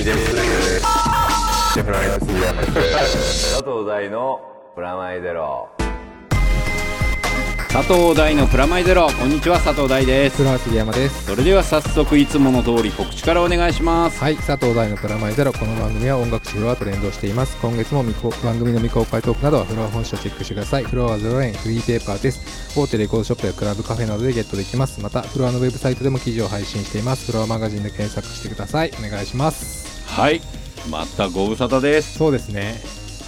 イデンスシェフライ佐藤大のプラマイゼロ。佐藤大のプラマイゼロ。こんにちは佐藤大です。黒橋杉山です。それでは早速いつもの通り告知からお願いします。はい佐藤大のプラマイゼロ。この番組は音楽誌フロアと連動しています。今月も未公番組の未公開トークなどはフロア本社をチェックしてください。フロアは0円フリーペーパーです。大手レコードショップやクラブカフェなどでゲットできます。またフロアのウェブサイトでも記事を配信しています。フロアマガジンで検索してください。お願いしますはい。またご無沙汰です。そうですね。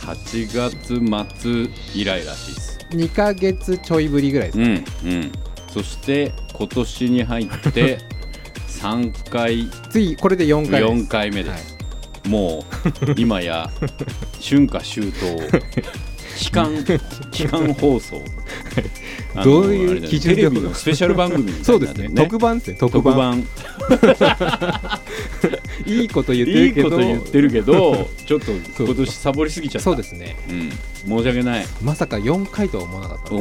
8月末以来らしいです。2ヶ月ちょいぶりぐらいですうんね、うん。そして今年に入って 3回。次これで4回です。4回目ではい。す、もう今や春夏秋冬 期間 期間放送。どういう基準でテレビのスペシャル番組みたいにそうなってるですね。特番ですね。特特番。番 いいこと言っていいるけど。こと言ってるけどちょっとそう。今年サボりすぎちゃった。そうですね。うん、申し訳ない。まさか4回とは思わなかった。も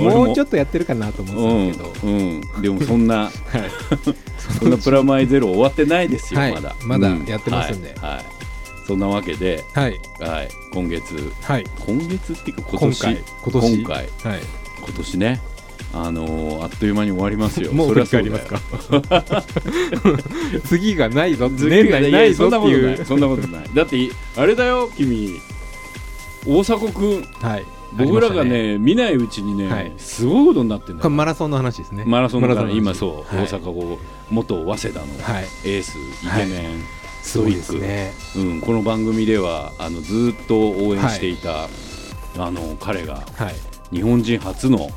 もうちょっっとやってるかなと思ってたんですけど、うん、うん、でもそんなはい、そんなプラマイゼロ終わってないですよ、はい。まだ。まだうやってますんで。はい、はいそんなわけで、はい。はい、今月。はい。今月っていうか今今年回。今年。今回。はい。今年ね。あのーあっという間に終わりますよ。もう振り返りますか。次がないぞ。次年内ないぞそんなことっていうない。そんなことない。だってあれだよ君。大迫君。はい。僕らがありまね。見ないうちにね、はい。すごいことになってんだマラソンの話ですね。マラソンだから今そう、はい。大阪こう元早稲田のはい。エース、イケメン、すごいですね。うん、この番組ではあのずーっと応援していた、あの彼がはい。日本人初の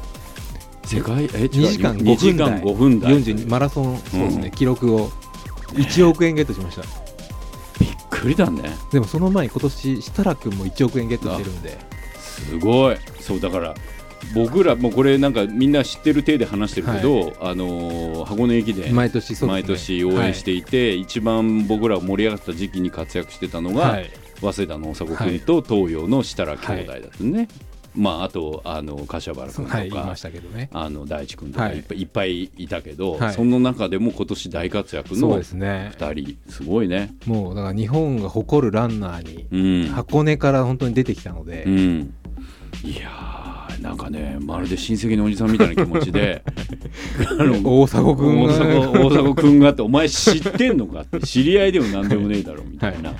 世界え違う2時間2 5時間分台。5分台42マラソンそうですね、うん記録を1億円ゲットしました。びっくりだね。でもその前に今年設楽君も1億円ゲットしてるんで。すごい。そうだから僕らもうこれなんかみんな知ってる体で話してるけど、あのー箱根駅伝毎年ね。毎年応援していて、一番僕ら盛り上がった時期に活躍してたのが、はい。早稲田の大迫君と東洋の設楽兄弟だったね、まああとあの柏原君とか、はいね。あの大地君とかはい。いっぱい,、い、っぱいいたけど、はい。その中でも今年大活躍のですね。2人すごいね。もうだから日本が誇るランナーにうん、箱根から本当に出てきたので、うん、いやーなんかねまるで親戚のおじさんみたいな気持ちであの大迫君大が迫大迫君がってお前知ってんのかって知り合いでも何でもねえだろみたいな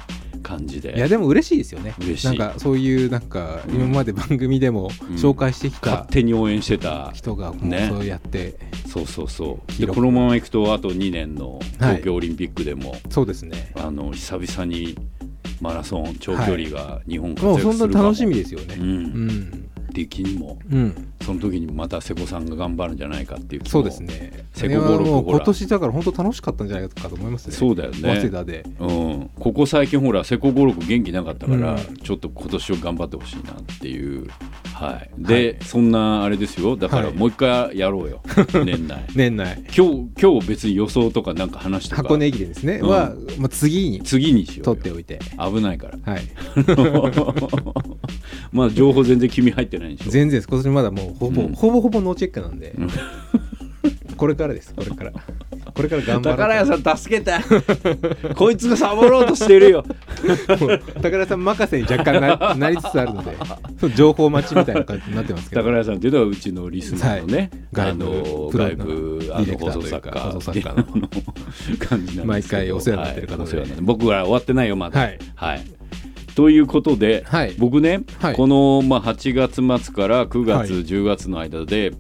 感じで、いやでも嬉しいですよね。嬉しい。なんかそういうなんか今まで番組でもうん。紹介してき勝た手に応援してた。人がもうね。そうやって、そうそうそう。でこのままいくとあと2年の東京オリンピックでも、そうですね。あの久々にマラソン長距離が日本活もうそ躍するかも、んな楽しみですよね。ううんん的にもうん。その時にまた瀬古さんが頑張るんじゃないかっていうそうですね。セコゴルフ今年だから本当楽しかったんじゃないかと思いますね。そうだよね。早稲田で。うん、ここ最近ほら瀬古五六元気なかったから、うん。ちょっと今年を頑張ってほしいなっていうはい。で、はい。そんなあれですよ。だからはい。もう一回やろうよ、年内。年内。今日今日別に予想とかなんか話とか箱根駅伝ですね、うん。は、まあ、次に。次にしようよ。取っておいて。危ないから。はい。まあ情報全然君入ってないんでしょ。全然です。今年まだもうほぼ、うん。ほぼほぼノーチェックなんで、うん。これからです。これから。これから頑張ろう宝屋さん助けて。こいつがサボろうとしてるよ。宝屋さん任せに若干な なりつつあるので情報待ちみたいな感じになってますけど。宝屋さんっていうのはうちのリスナーのね、はい。あの外外部部あの放送作家。放送作家の。感じなんです毎回お世話になってる方で。はい。僕は終わってないよまだ。はい。はいということで、はい。僕ね、はい。この、まあ、8月末から9月、はい。10月の間で、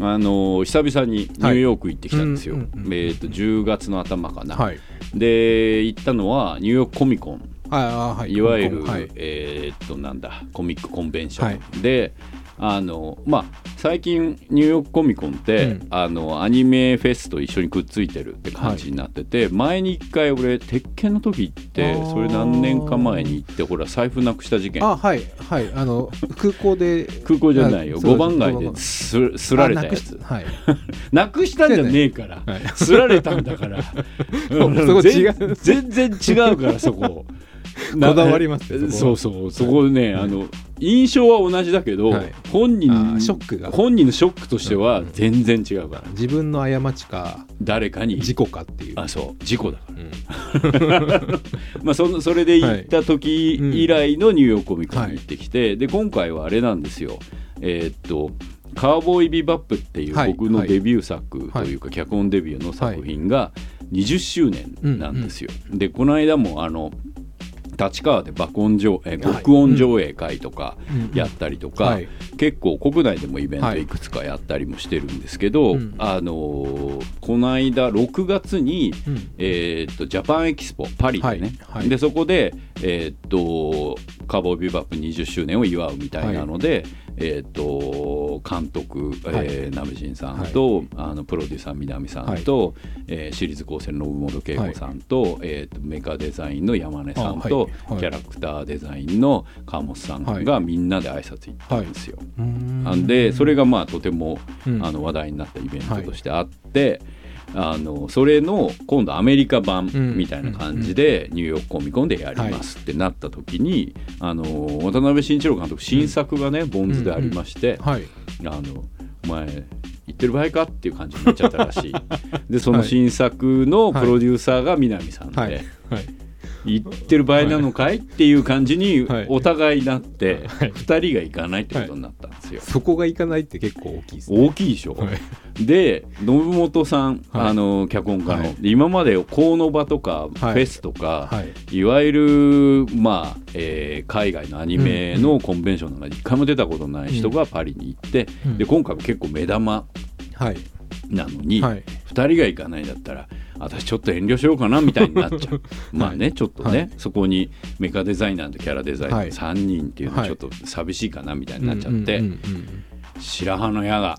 あの久々にニューヨーク行ってきたんですよ、はいえー、と10月の頭かな、はい。で行ったのはニューヨークコミコン。はい。いいわゆる、はい。えーっとなんだコミックコンベンション、はい。であのまあ最近ニューヨークコミコンって、うん。あのアニメフェスと一緒にくっついてるって感じになってて、前に一回俺鉄拳の時行ってそれ何年か前に行ってほら財布なくした事件。あはいはい。あの空港で空港じゃないよ。あそう5番街ですすられたやつ。あなくしはい。なくしたんじゃねえから、はい。すられたんだから。全全然違うからそこ。な こだわりますねそうそうそこね、あの印象は同じだけど、はい。本人ショックが。本人のショックとしては全然違うから、自分の過ちか誰かに。事故かっていう。あそう。事故だかうん。ら、まあ、そのそれで行った時以来のニューヨークコミコンに行ってきて、で今回はあれなんですよ。えーっと「カーボーイビバップ」っていうはい。僕のデビュー作というか、脚本デビューの作品が20周年なんですよ。でこの間もあの立川で爆音上、えーはい。録音上映会とかうん。やったりとか、はい。結構国内でもイベンはい。トいくつかやったりもしてるんですけど、うん。あのーこの間6月に、うん。えーっとジャパンエキスポパリでね、はい。はい。でそこで、えーっとカーボーイビバップ20周年を祝うみたいなので、えーっと監督、えーナベジンさんと、あのプロデューサー南さんと、えーシリーズ構成の信本恵子さんと,、えーっとメカデザインの山根さんと、キャラクターデザインの川本さんがみんなで挨拶行ったんですよ。うーん。なんでそれがまあとても、うん。あの話題になったイベントとしてあって、あのそれの今度アメリカ版うん。みたいな感じでニューヨークコミコンでやりますってなった時に、あの渡辺慎一郎監督新作がね、ボンズでありまして、はい。あのお前言ってる場合かっていう感じになっちゃったらしい。でその新作のプロデューサーが南さんで、はい。はい言ってる場合なのかいっていう感じにはい。お互いになってはい。2人が行かないってことになったんですよ。そこがいかないって結構大きいですね。大きいでしょ、はい。で信本さん、はい。あの脚本家の、今まで河野場とかフはい。ェスとか、はい。い、わゆる、まあえー海外のアニメのコンベンションなんか一回も出たことない人がパリに行って、うん。で今回も結構目玉はいなのに、はい。2人が行かないんだったら私ちょっと遠慮しようかなみたいになっちゃう。まあねちょっとね、はい。そこにメカデザイナーとキャラデザイナーはい。3人っていうのははい。ちょっと寂しいかなみたいになっちゃって、白羽の矢が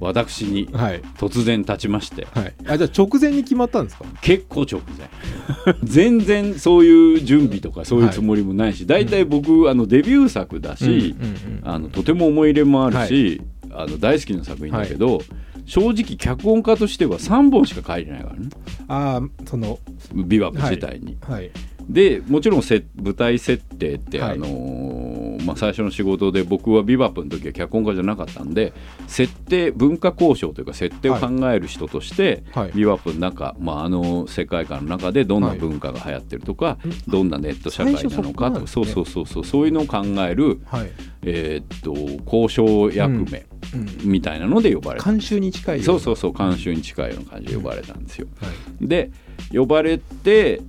私にはい。突然立ちましてはい。あじゃあ直前に決まったんですか？結構直前。全然そういう準備とかそういうつもりもないし大体、僕あのデビュー作だし、あのとても思い入れもあるし、あの大好きな作品だけど、正直脚本家としては3本しか書いてないからねああそのビバップ自体に。はいでもちろんせ舞台設定って、はい。あのーまあ、最初の仕事で僕はビバップの時は脚本家じゃなかったんで設定文化交渉というか設定を考える人として、はい。ビバップの中、まあ、あの世界観の中でどんな文化が流行ってるとか、どんなネット社会なのかとか、そこなんですね。そうそうそうそうそういうのを考える、はい。えーっと交渉役目うん。みたいなので呼ばれた、監修に近いよそうそうそう監修に近いような感じで呼ばれたんですよ。はい。で呼ばれて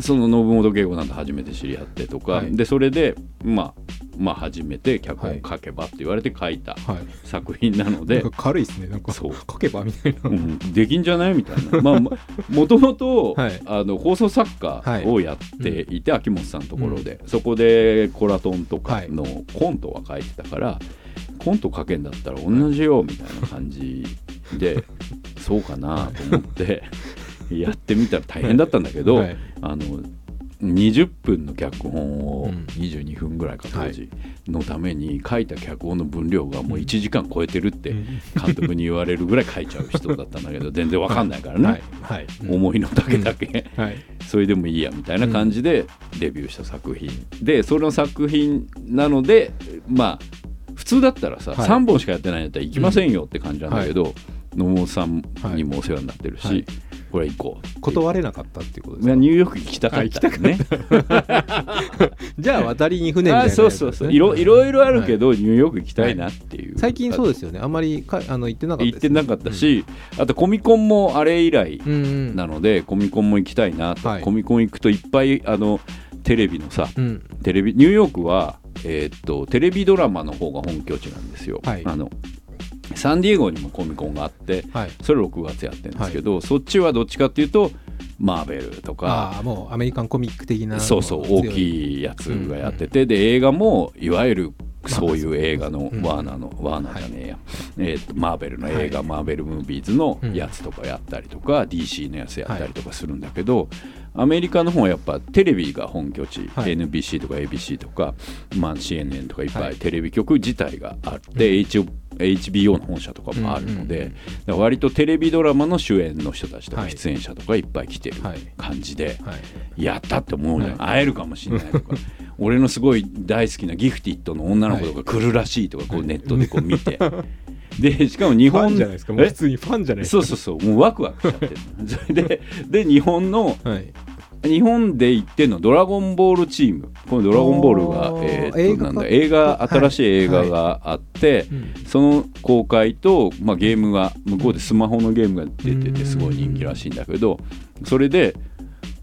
その信本恵子さんと初めて知り合ってとか、はい。でそれで、まあ、まあ初めて脚本書けばって言われて書いたはい。作品なので、なんか軽いですね。なんかそう。書けばみたいな。うん。できんじゃないみたいな、まあ、まもともとはい。あの放送作家をやっていて、秋元さんのところで、そこでコラトンとかのコントは書いてたから、コント書けんだったら同じよみたいな感じで、そうかなと思ってやってみたら大変だったんだけど、はいあの20分の脚本をうん22分ぐらいか当時のために書いた脚本の分量がもう1時間超えてるって監督に言われるぐらい書いちゃう人だったんだけど 全然わかんないからね、思いの丈だけ、はい。それでもいいやみたいな感じでデビューした作品、でその作品なのでまあ普通だったらさ、はい。3本しかやってないんだったら行きませんよって感じなんだけど、野本さんにもお世話になってるし、はいこれ行こう断れなかったっていうことですか？ニューヨーク行きたかった。ね。じゃあ渡りに船みたいなあやつそうそうそう。いろい。ろあるけど、ニューヨーク行きたいなっていう、最近そうですよね。あんまりかあの行ってなかった行ってなかったし、あとコミコンもあれ以来うんうん。なので、コミコンも行きたいなと、はい。コミコン行くといっぱいあのテレビのさうん。テレビニューヨークは、えーっとテレビドラマの方が本拠地なんですよ、はい。あのサンディエゴにもコミコンがあってはい。それ6月やってるんですけど、そっちはどっちかっていうとマーベルとかもうアメリカンコミック的なそうそう大い。きいやつがやってて、で映画もいわゆるそういう映画のうん。ワーナーの、ワーナーじゃねえや、えーとマーベルの映画、マーベルムービーズのやつとかやったりとか、DC のやつやったりとかするんだけど、アメリカの方はやっぱテレビが本拠地、はい。NBC とか ABC とか、まあ、CNN とかいっぱはい。いテレビ局自体があって、H HBO の本社とかもあるので、うんうん割とテレビドラマの主演の人たちとかはい。出演者とかいっぱい来てるはい。感じで、はい。やったって思うじゃん、はい。会えるかもしれないとか。俺のすごい大好きなギフティッドの女の子とか来るらしいとかこうネットでこう見て、でしかも日本ンじゃないですか。普通にファンじゃないですか。そうそうそう。もうワクワクしちゃって。るそれでで日本のはい。日本で行ってんのドラゴンボールチーム。このドラゴンボールがおーえー映画っとなんだ映画新しい映画があって、うんその公開と、まあ、ゲームが向こうでスマホのゲームが出てうん。てすごい人気らしいんだけどそれで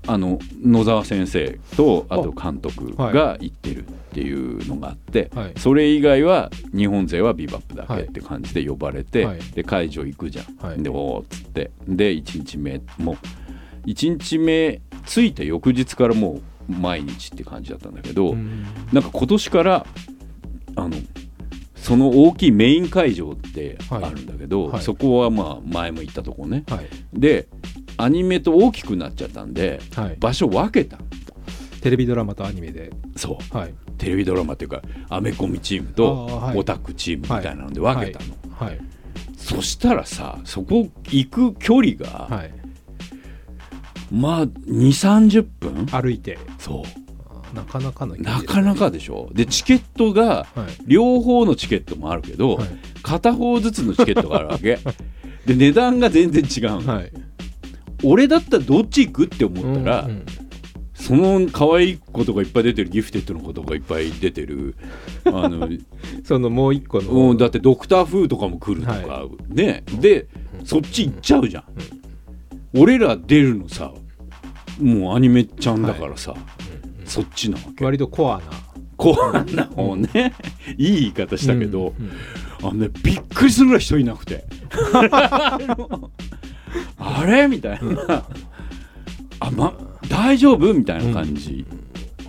あの野沢先生とあと監督が行ってるっていうのがあって、はい。それ以外は日本勢はビバップだけって感じで呼ばれて、はい。で会場行くじゃん、はい。でおーっつって。で1日目もう1日目着いて翌日からもう毎日って感じだったんだけど、うん。なんか今年からあのその大きいメイン会場ってあるんだけど、はいはい。そこはまあ前も行ったとこね。はい。でアニメと大きくなっちゃったんではい。場所分けた。テレビドラマとアニメで。そう。はいテレビドラマっていうかアメコミチームあとオタクチームみたいなので分けたの、はい。そしたらさそこ行く距離が、はい。まあ2 3 0分歩いて。そなかなかのうなかなかでしょ？でチケットがはい。両方のチケットもあるけど、はい。片方ずつのチケットがあるわけ。で値段が全然違うの、はい。俺だったらどっち行くって思ったら、うんうんその可愛い子とかいっぱい出てるギフテッドの子とかいっぱい出てる。あの そのもう一個の。うん、だってドクター・フーとかも来るとか、はね。でそっち行っちゃうじゃん、俺ら出るのさもうアニメちゃんだからさ、そっちなわけ。割とコアな。こんな方ね、いい言い方したけど、うんうんあのねびっくりするぐらい人いなくて。あれ？みたいな。あ、ま、大丈夫？みたいな感じ、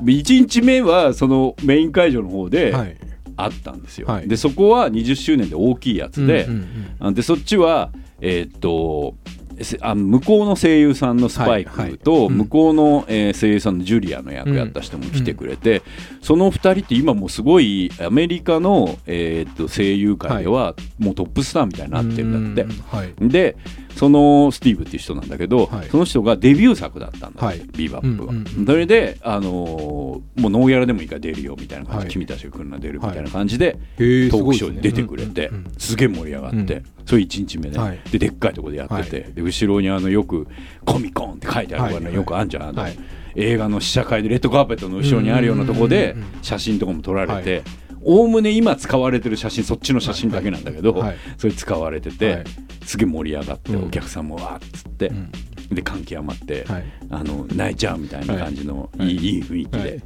1日目はそのメイン会場の方ではい。あったんですよ、はい。でそこは20周年で大きいやつで,、うんうんうんあでそっちはえーっとせあ向こうの声優さんのスパイクはいと向こうの、えー声優さんのジュリアの役やった人も来てくれて、その2人って今もうすごいアメリカの、えーっと声優界ではもうトップスターみたいになってるんだって。でそのスティーブっていう人なんだけど、はい。その人がデビュー作だったんだ、はい。ビーバップは、それで、あのーもうノーギャラでもいいから出るよみたいな感じ、はい。君たちが来るな出るみたいな感じで、トークショーに出てくれて、すげえ盛り上がって、うんそれ1日目ね、はい。ででっかいところでやってて、はで後ろにあのよく「コミコン」って書いてあるから、ねはい。よくあんじゃんはい。映画の試写会でレッドカーペットの後ろにあるようなところで写真とかも撮られてはい。おおむね今使われてる写真そっちの写真だけなんだけど、それ使われてて、はい。すげえ盛り上がって、うん。お客さんもわーっつって、うん。で感極まって、はい。あの泣いちゃうみたいな感じの、はい。い、いいい雰囲気はい。で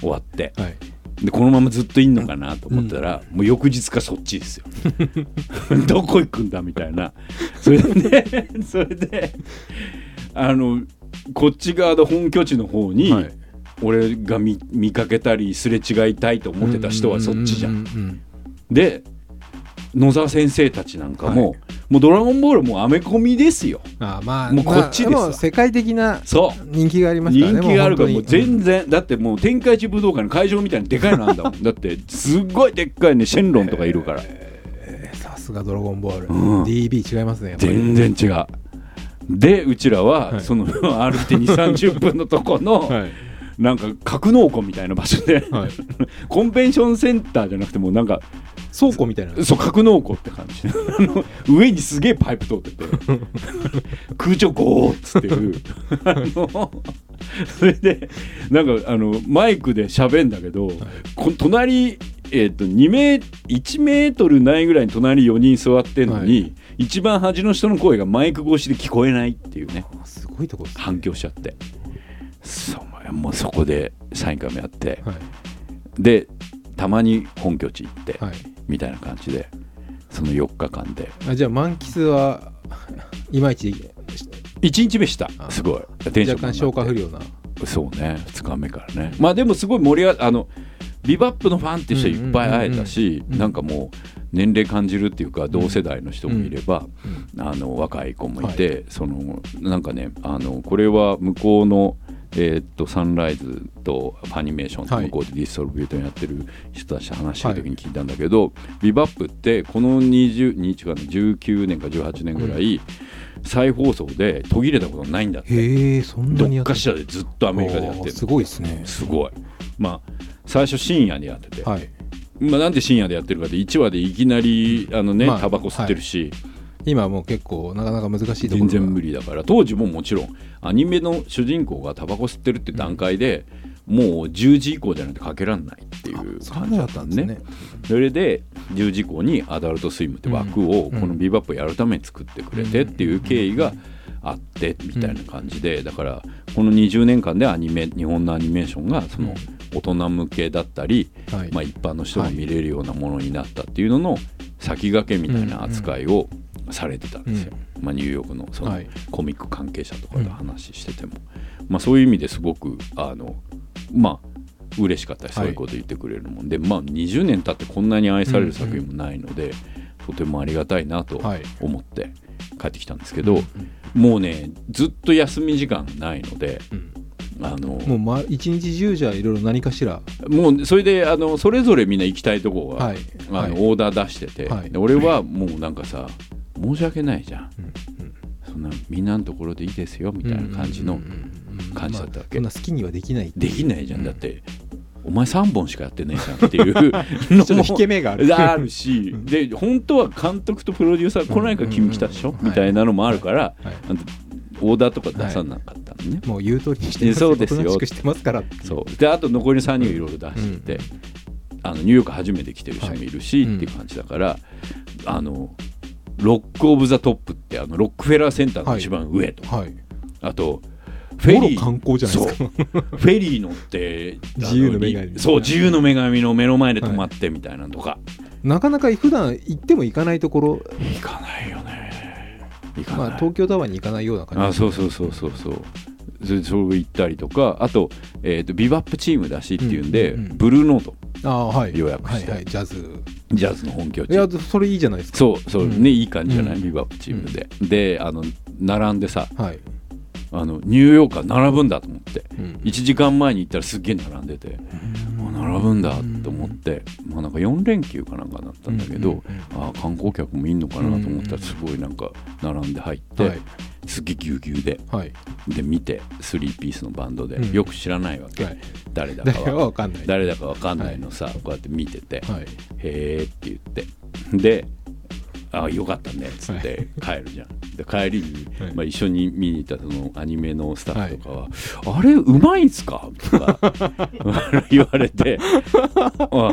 終わって、はいでこのままずっといんのかなと思ったら、もう翌日かそっちですよ。どこ行くんだみたいな。それで それであのこっち側の本拠地の方に、はい。俺が見見かけたりすれ違いたいと思ってた人はそっちじゃん。うううん。で野沢先生たちなんかも、はい。もう「ドラゴンボール」もうアメコミですよ。あまあもうこっちですわ。まあも世界的なそう。人気がありますからね人気があるからもう全然、だってもう天下一武道館の会場みたいにでかいのあんだもん。だってすっごいでっかいねシェンロンとかいるから、えーさすがドラゴンボール、うん。DB 違いますねやっぱり。全然違う。でうちらは、はい。その歩いて2 3 0分のとこの、はい。なんか格納庫みたいな場所で、はい。コンベンションセンターじゃなくてもうなんか倉庫みたいな。そう格納庫って感じ。上にすげえパイプ通ってて。空調ゴーっつってる。それでなんかあのマイクで喋んだけど、こ隣えっと2メー1メートルないぐらいに隣4人座ってんのに、は一番端の人の声がマイク越しで聞こえないっていうね。すごいとこね。反響しちゃって。そうもうそこでサイン会もやって。はい。でたまに本拠地行って、はいみたいな感じでその4日間で。あじゃあ満喫は いまいち1日目した。あすごい。テンション若干消化不良な。そうね。2日目からね。まあでもすごい盛り上があのビバップのファンっていう人いっぱい会えたしなんかもう年齢感じるっていうか同世代の人もいれば、うん。あの若い子もいて、そのなんかねあのこれは向こうのえーっとサンライズとアニメーションと向こうでディストリビュートやってる人たちと話してる時に聞いたんだけど、ビバップってこの20 20かな19年か18年ぐらい再放送で途切れたことないんだって、へえそんなどにやっっかしらでずっとアメリカでやってる。すごいですね。すごい。まあ最初深夜でやってて、はい。まあ、なんで深夜でやってるかって1話でいきなりあのね、まあタバコ吸ってるし、今はもう結構なかなか難しいところが。全然無理だから。当時ももちろんアニメの主人公がタバコ吸ってるって段階で、もう10時以降じゃないとかけらんないっていう感じだったたんですね。それで10時以降にアダルトスイムって枠をうん。このビバップをやるために作ってくれてっていう経緯があってみたいな感じで。だからこの20年間でアニメ日本のアニメーションがその大人向けだったり、はい。まあ、一般の人が見れるようなものになったっていうのの先駆けみたいな扱いをされてたんですよ、まあ、ニューヨークのそのはい。コミック関係者とかと話してても、まあ、そういう意味ですごくあのまあ嬉しかったしそういうこと言ってくれるも。んで、まあ20年経ってこんなに愛される作品もないので、とてもありがたいなとはい。思って帰ってきたんですけど、もうねずっと休み時間がないので、あのもう、ま、一日中じゃいろいろ何かしら？もうそれであのそれぞれみんな行きたいとこが、はい。あはい。のオーダー出してて、はい。で俺はもうなんかさ申し訳ないじゃん、うんそんなみんなのところでいいですよみたいな感じの感じだったわけ、まあそんな好きにはできないできないじゃんだって、お前3本しかやってねえじゃんっていう のちょっと引け目がある。あるしで本当は監督とプロデューサー来ないから君来たでしょ、うん。うんうんみたいなのもあるから、はい。あんたオーダーとか出さなかったのね、もう言う通りにしてますそうですよ。してますからそう。であと残りの3人がいろいろ出してて、あのニューヨーク初めて来てる人もいるし、はい。っていう感じだからあのロック・オブ・ザ・トップってあのロックフェラーセンターの一番上と、はい。あとフェリー。観光じゃないですか。フェリー乗って自由の女神そう自由の女神の目の前で止まってみたいなのとか、なかなか普段行っても行かないところ。行かないよね。行かない、まあ東京タワーに行かないような感じ。あそうそうそうそうそうそれ行ったりとかあと,、えーとビバップチームだしっていうんで、うんうんブルーノートああはい予約してはいはいジャズジャズの本拠地いやそれいいじゃないですかそうそう、うんいい感じじゃない、ビバップチームで、であの並んでさはいあのニューヨーカー並ぶんだと思ってうん1時間前に行ったらすっげえ並んでて、あ並ぶんだと思って、まあ、なんか4連休かなんかだったんだけど、うんうんあ観光客もいんのかなと思ったらすごいなんか並んで入って、はいすっげえぎゅうぎゅうで。はい。で見て3ピースのバンドで、うん。よく知らないわけ、はい。誰だ誰かかはは分かんない。誰だかわかんないのさ、こうやって見てて、はい。へーって言って。であよかったねっつって帰るじゃん、で帰りに、はい。まあ、一緒に見に行ったそのアニメのスタッフとかは「あれうまいんすか?」とか 言われて「あ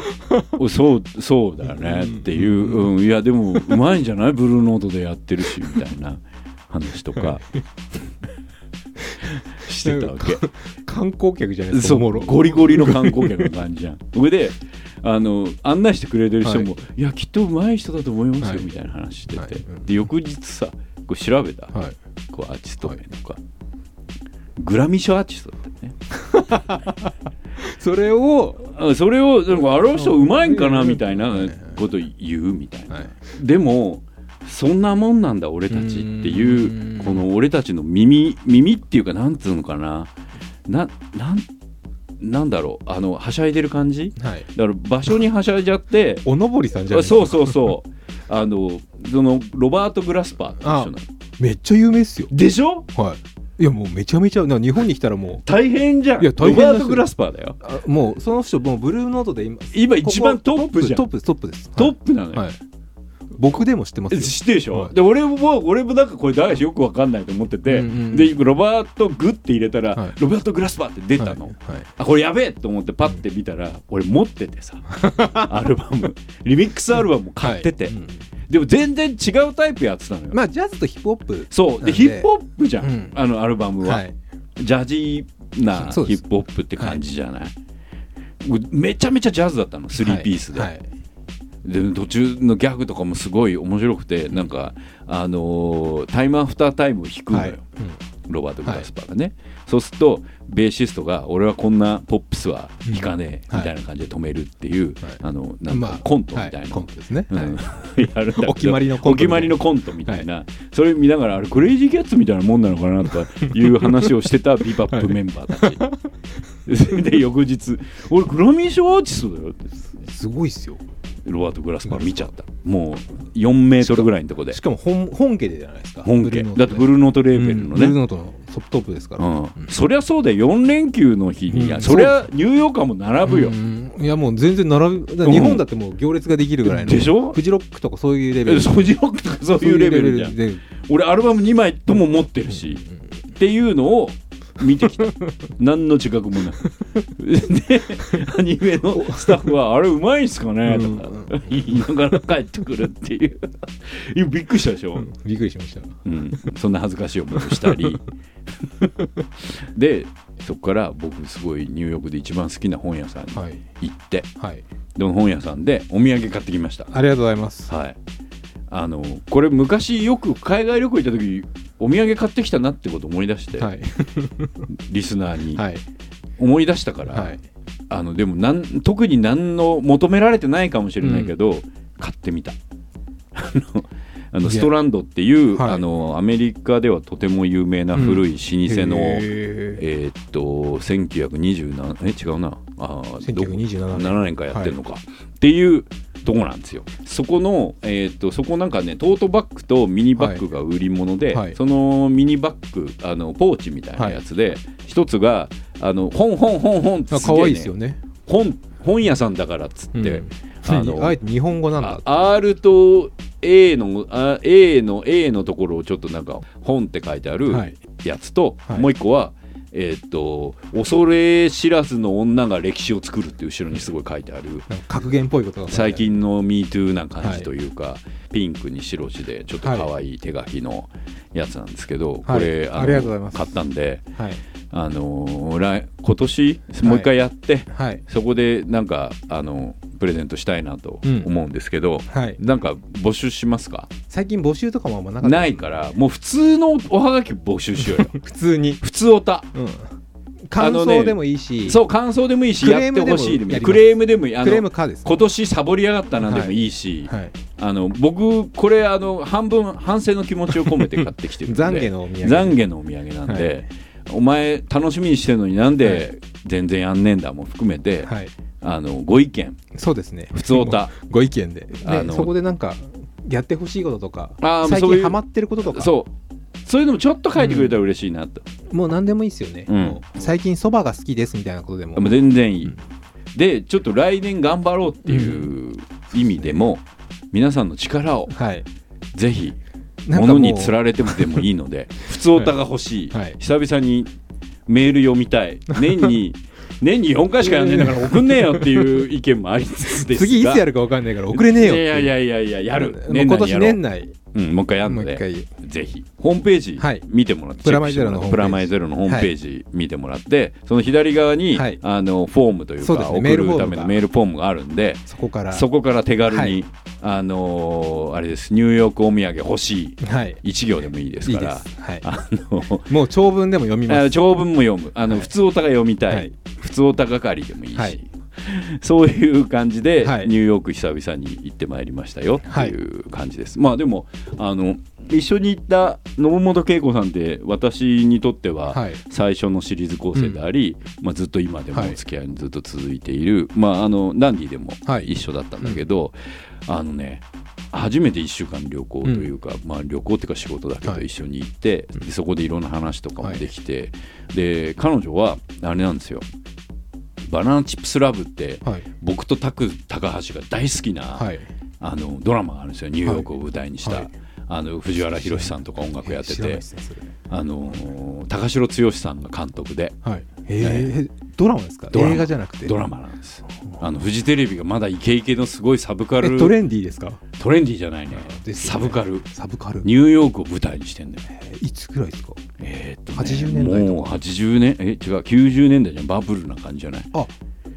そうそうだよね」っていう、うん、いやでもうまいんじゃない？ブルーノートでやってるしみたいな話とか してたわけ。観光客じゃないですかそうおもろ。ゴリゴリの観光客の感じじゃん。上であの案内してくれてる人も、、はい。やきっと上手い人だと思いますよ、はい。みたいな話してて、はい。うん。で翌日さこう調べた、はい。こうアーティスト名とか、グラミー賞アーティストだったよね。それをあそれをなんかあの人うまいんかなうん。みたいなはいこと言うみたいな、はい。でもそんなもんなんだ俺たちっていううん。この俺たちの耳耳っていうかなんつうのかな。ななんなんだろう。あのはしゃいでる感じ？はい。だから場所にはしゃいじゃっておのぼりさんじゃない？そうそうそう。あのそのロバート・グラスパーと一緒なの。めっちゃ有名っすよ。でしょ？はい。いやもうめちゃめちゃ日本に来たらも大変じゃん。いや大変ロバート・グラスパーだよ。もうその人もうブルーノートで今今一番トップじゃん。トップトップです。トップなのよ、はい僕でも知ってますよ。知ってるでしょ、はい。で俺も俺もなんかこれ誰かよくわかんないと思ってて、うんうんうん。でロバート・グって入れたら、はい。ロバート・グラスパーって出たの、はい。はい。あこれやべえと思ってパッて見たら、俺持っててさ アルバム。リミックスアルバムも買ってて、はいうんでも全然違うタイプやってたのよ、まあジャズとヒップホップ。そう。で。でヒップホップじゃん、うん。あのアルバムは、はい。ジャジーなヒップホップって感じじゃない、めちゃめちゃジャズだったの。3ピースで、で途中のギャグとかもすごい面白くてなんかあのータイムアフタータイムを弾くのよ、はい。うん。ロバート・グラスパーがね、そうするとベーシストが俺はこんなポップスは弾かねえうん。みたいな感じで止めるっていう、はい。あのなんまあかコントみたいな、はい。コントですね、うん。はい。やるんだけどお決まりのコントお決まりのコントみたいな、それ見ながらあれクレイジーキャッツみたいなもんなのかなとかいう話をしてたビバップメンバーたち、で翌日「俺グラミー賞アーティストだよ」って。すごいっすよロバート・グラスパー見ちゃった。もう4メートルぐらいのとこで。しかも本本家でじゃないですか。本家。だってブルーノートレーベルのうんブルーね、ノートのトップトップですから、うん。そりゃそうだよ。4連休の日に、うん。そりゃニューヨーカーも並ぶよ、うん。いやもう全然並ぶ。日本だってもう行列ができるぐらいの。でしょ？フジロックとかそういうレベル。えソジロックとかそういうレベルじゃん。で。俺アルバム2枚とも持ってるし、っていうのを見てきた。何の自覚もない。でアニメのスタッフは「あれうまいんすかね?」とか言いながら帰ってくるっていう。びっくりしたでしょ、びっくりしました。うん、そんな恥ずかしい思いをしたり。でそこから僕すごいニューヨークで一番好きな本屋さんにはい。行って、はい。で本屋さんでお土産買ってきました。ありがとうございます。はいあのこれ昔よく海外旅行行った時お土産買ってきたなってこと思い出して、はい。リスナーに。はい。思い出したから、はい。あのでもなん特に何の求められてないかもしれないけど、買ってみた。あのストランドっていう、はい。あのアメリカではとても有名な古い老舗の、へえーっと1927え違うな。あーどこ1927年。7年間やってるのか、っていうとこなんですよ。そこの、えーっとそこなんかねトートバッグとミニバッグが売り物で、はい。そのミニバッグあのポーチみたいなやつで、一つがあの本本本本って可愛いですよね。本本屋さんだからっつって、うん。あの あえて日本語なんだ。あ R と A のあ A の A のところをちょっとなんか本って書いてあるはい。やつと、はい。もう一個はえーっと恐れ知らずの女が歴史を作るって後ろにすごい書いてある。格言っぽいことが最近の MeToo な感じというか、ピンクに白地でちょっと可愛い手書きのやつなんですけど、はい。これありがとうございます。買ったんで、はい。あの今年もう一回やって、はい。そこでなんかあのプレゼントしたいなと思うんですけど、はい。なんか募集しますか？最近募集とかもあんまなかった。ないからもう普通のおはがき募集しようよ。普通に。普通おた。うん。感想でもいいし。そう感想でもいいしクやっレームでもてほしいクレームでもいい。あクレームのかですね。今年サボりやがったなでもいいし、はい。あの僕これあの半分反省の気持ちを込めて買ってきてるんで。懺悔のお土産。懺悔のお土産なんで、お前楽しみにしてるのになんで全然やんねえんだも含めて、はい。あのご意見。そうですね。普通おた。ご意見で。あのでそこでなんかやってほしいこととかあ最近ハマってることとか。そう。そういうのもちょっと書いてくれたら嬉しいなと、もう何でもいいですよね。うん。最近そばが好きですみたいなことでも。もう全然いい、うんでちょっと来年頑張ろうっていう意味でも、皆さんの力をはい。ぜひもう。物につられてもでもいいので 普通おたが欲しい、はい。久々にメール読みたい。年に 年に4回しかやんねえんだから送んねえよっていう意見もありつつですが。次いつやるか分かんないから遅れねえよいやいやいやいややる。もう今年年内うん、もう一回やるのでぜひ。ホームページはい。見てもらって、プラマイゼロのホームページ。プラマイゼロのホームページ見てもらって、その左側に、はい。あのフォームというかそうね。送るためのメメールフォームがあるんでそこから。そこから手軽に、はい。あのーあれです。ニューヨークお土産欲しい。はい。一行でもいいですいいからあの もう長文でも読みます。あ長文も読む。あの、はい。普通おたが読みたい、はい。普通おた係でもいいし、はい そういう感じで、はい。ニューヨーク久々に行ってまいりましたよっていう感じです、まあでもあの一緒に行った信本恵子さんって私にとってははい。最初のシリーズ構成であり、まあ、ずっと今でもはい。お付き合いにずっと続いている、まあ、あのダンディでもはい。一緒だったんだけど、あのね初めて1週間旅行というか、まあ、旅行っていうか仕事だけどはい一緒に行って、でそこでいろんな話とかもできて、で彼女はあれなんですよバナナチップスラブってはい。僕とタク高橋が大好きな、はい。あのドラマがあるんですよ。ニューヨークを舞台にした、はい。あの藤原宏さんとか音楽やってて。ですねそれあの高城剛さんが監督で。はいえードラマですか？映画じゃなくて？ドラマなんです。あのフジテレビがまだイケイケのすごいサブカル。えトレンディーですか？トレンディーじゃないね。ね。サブカル。サブカル。ニューヨークを舞台にしてんだよえーいつくらいですか？えーっとね80年代もう80年え違う90年代じゃん。バブルな感じじゃない？あ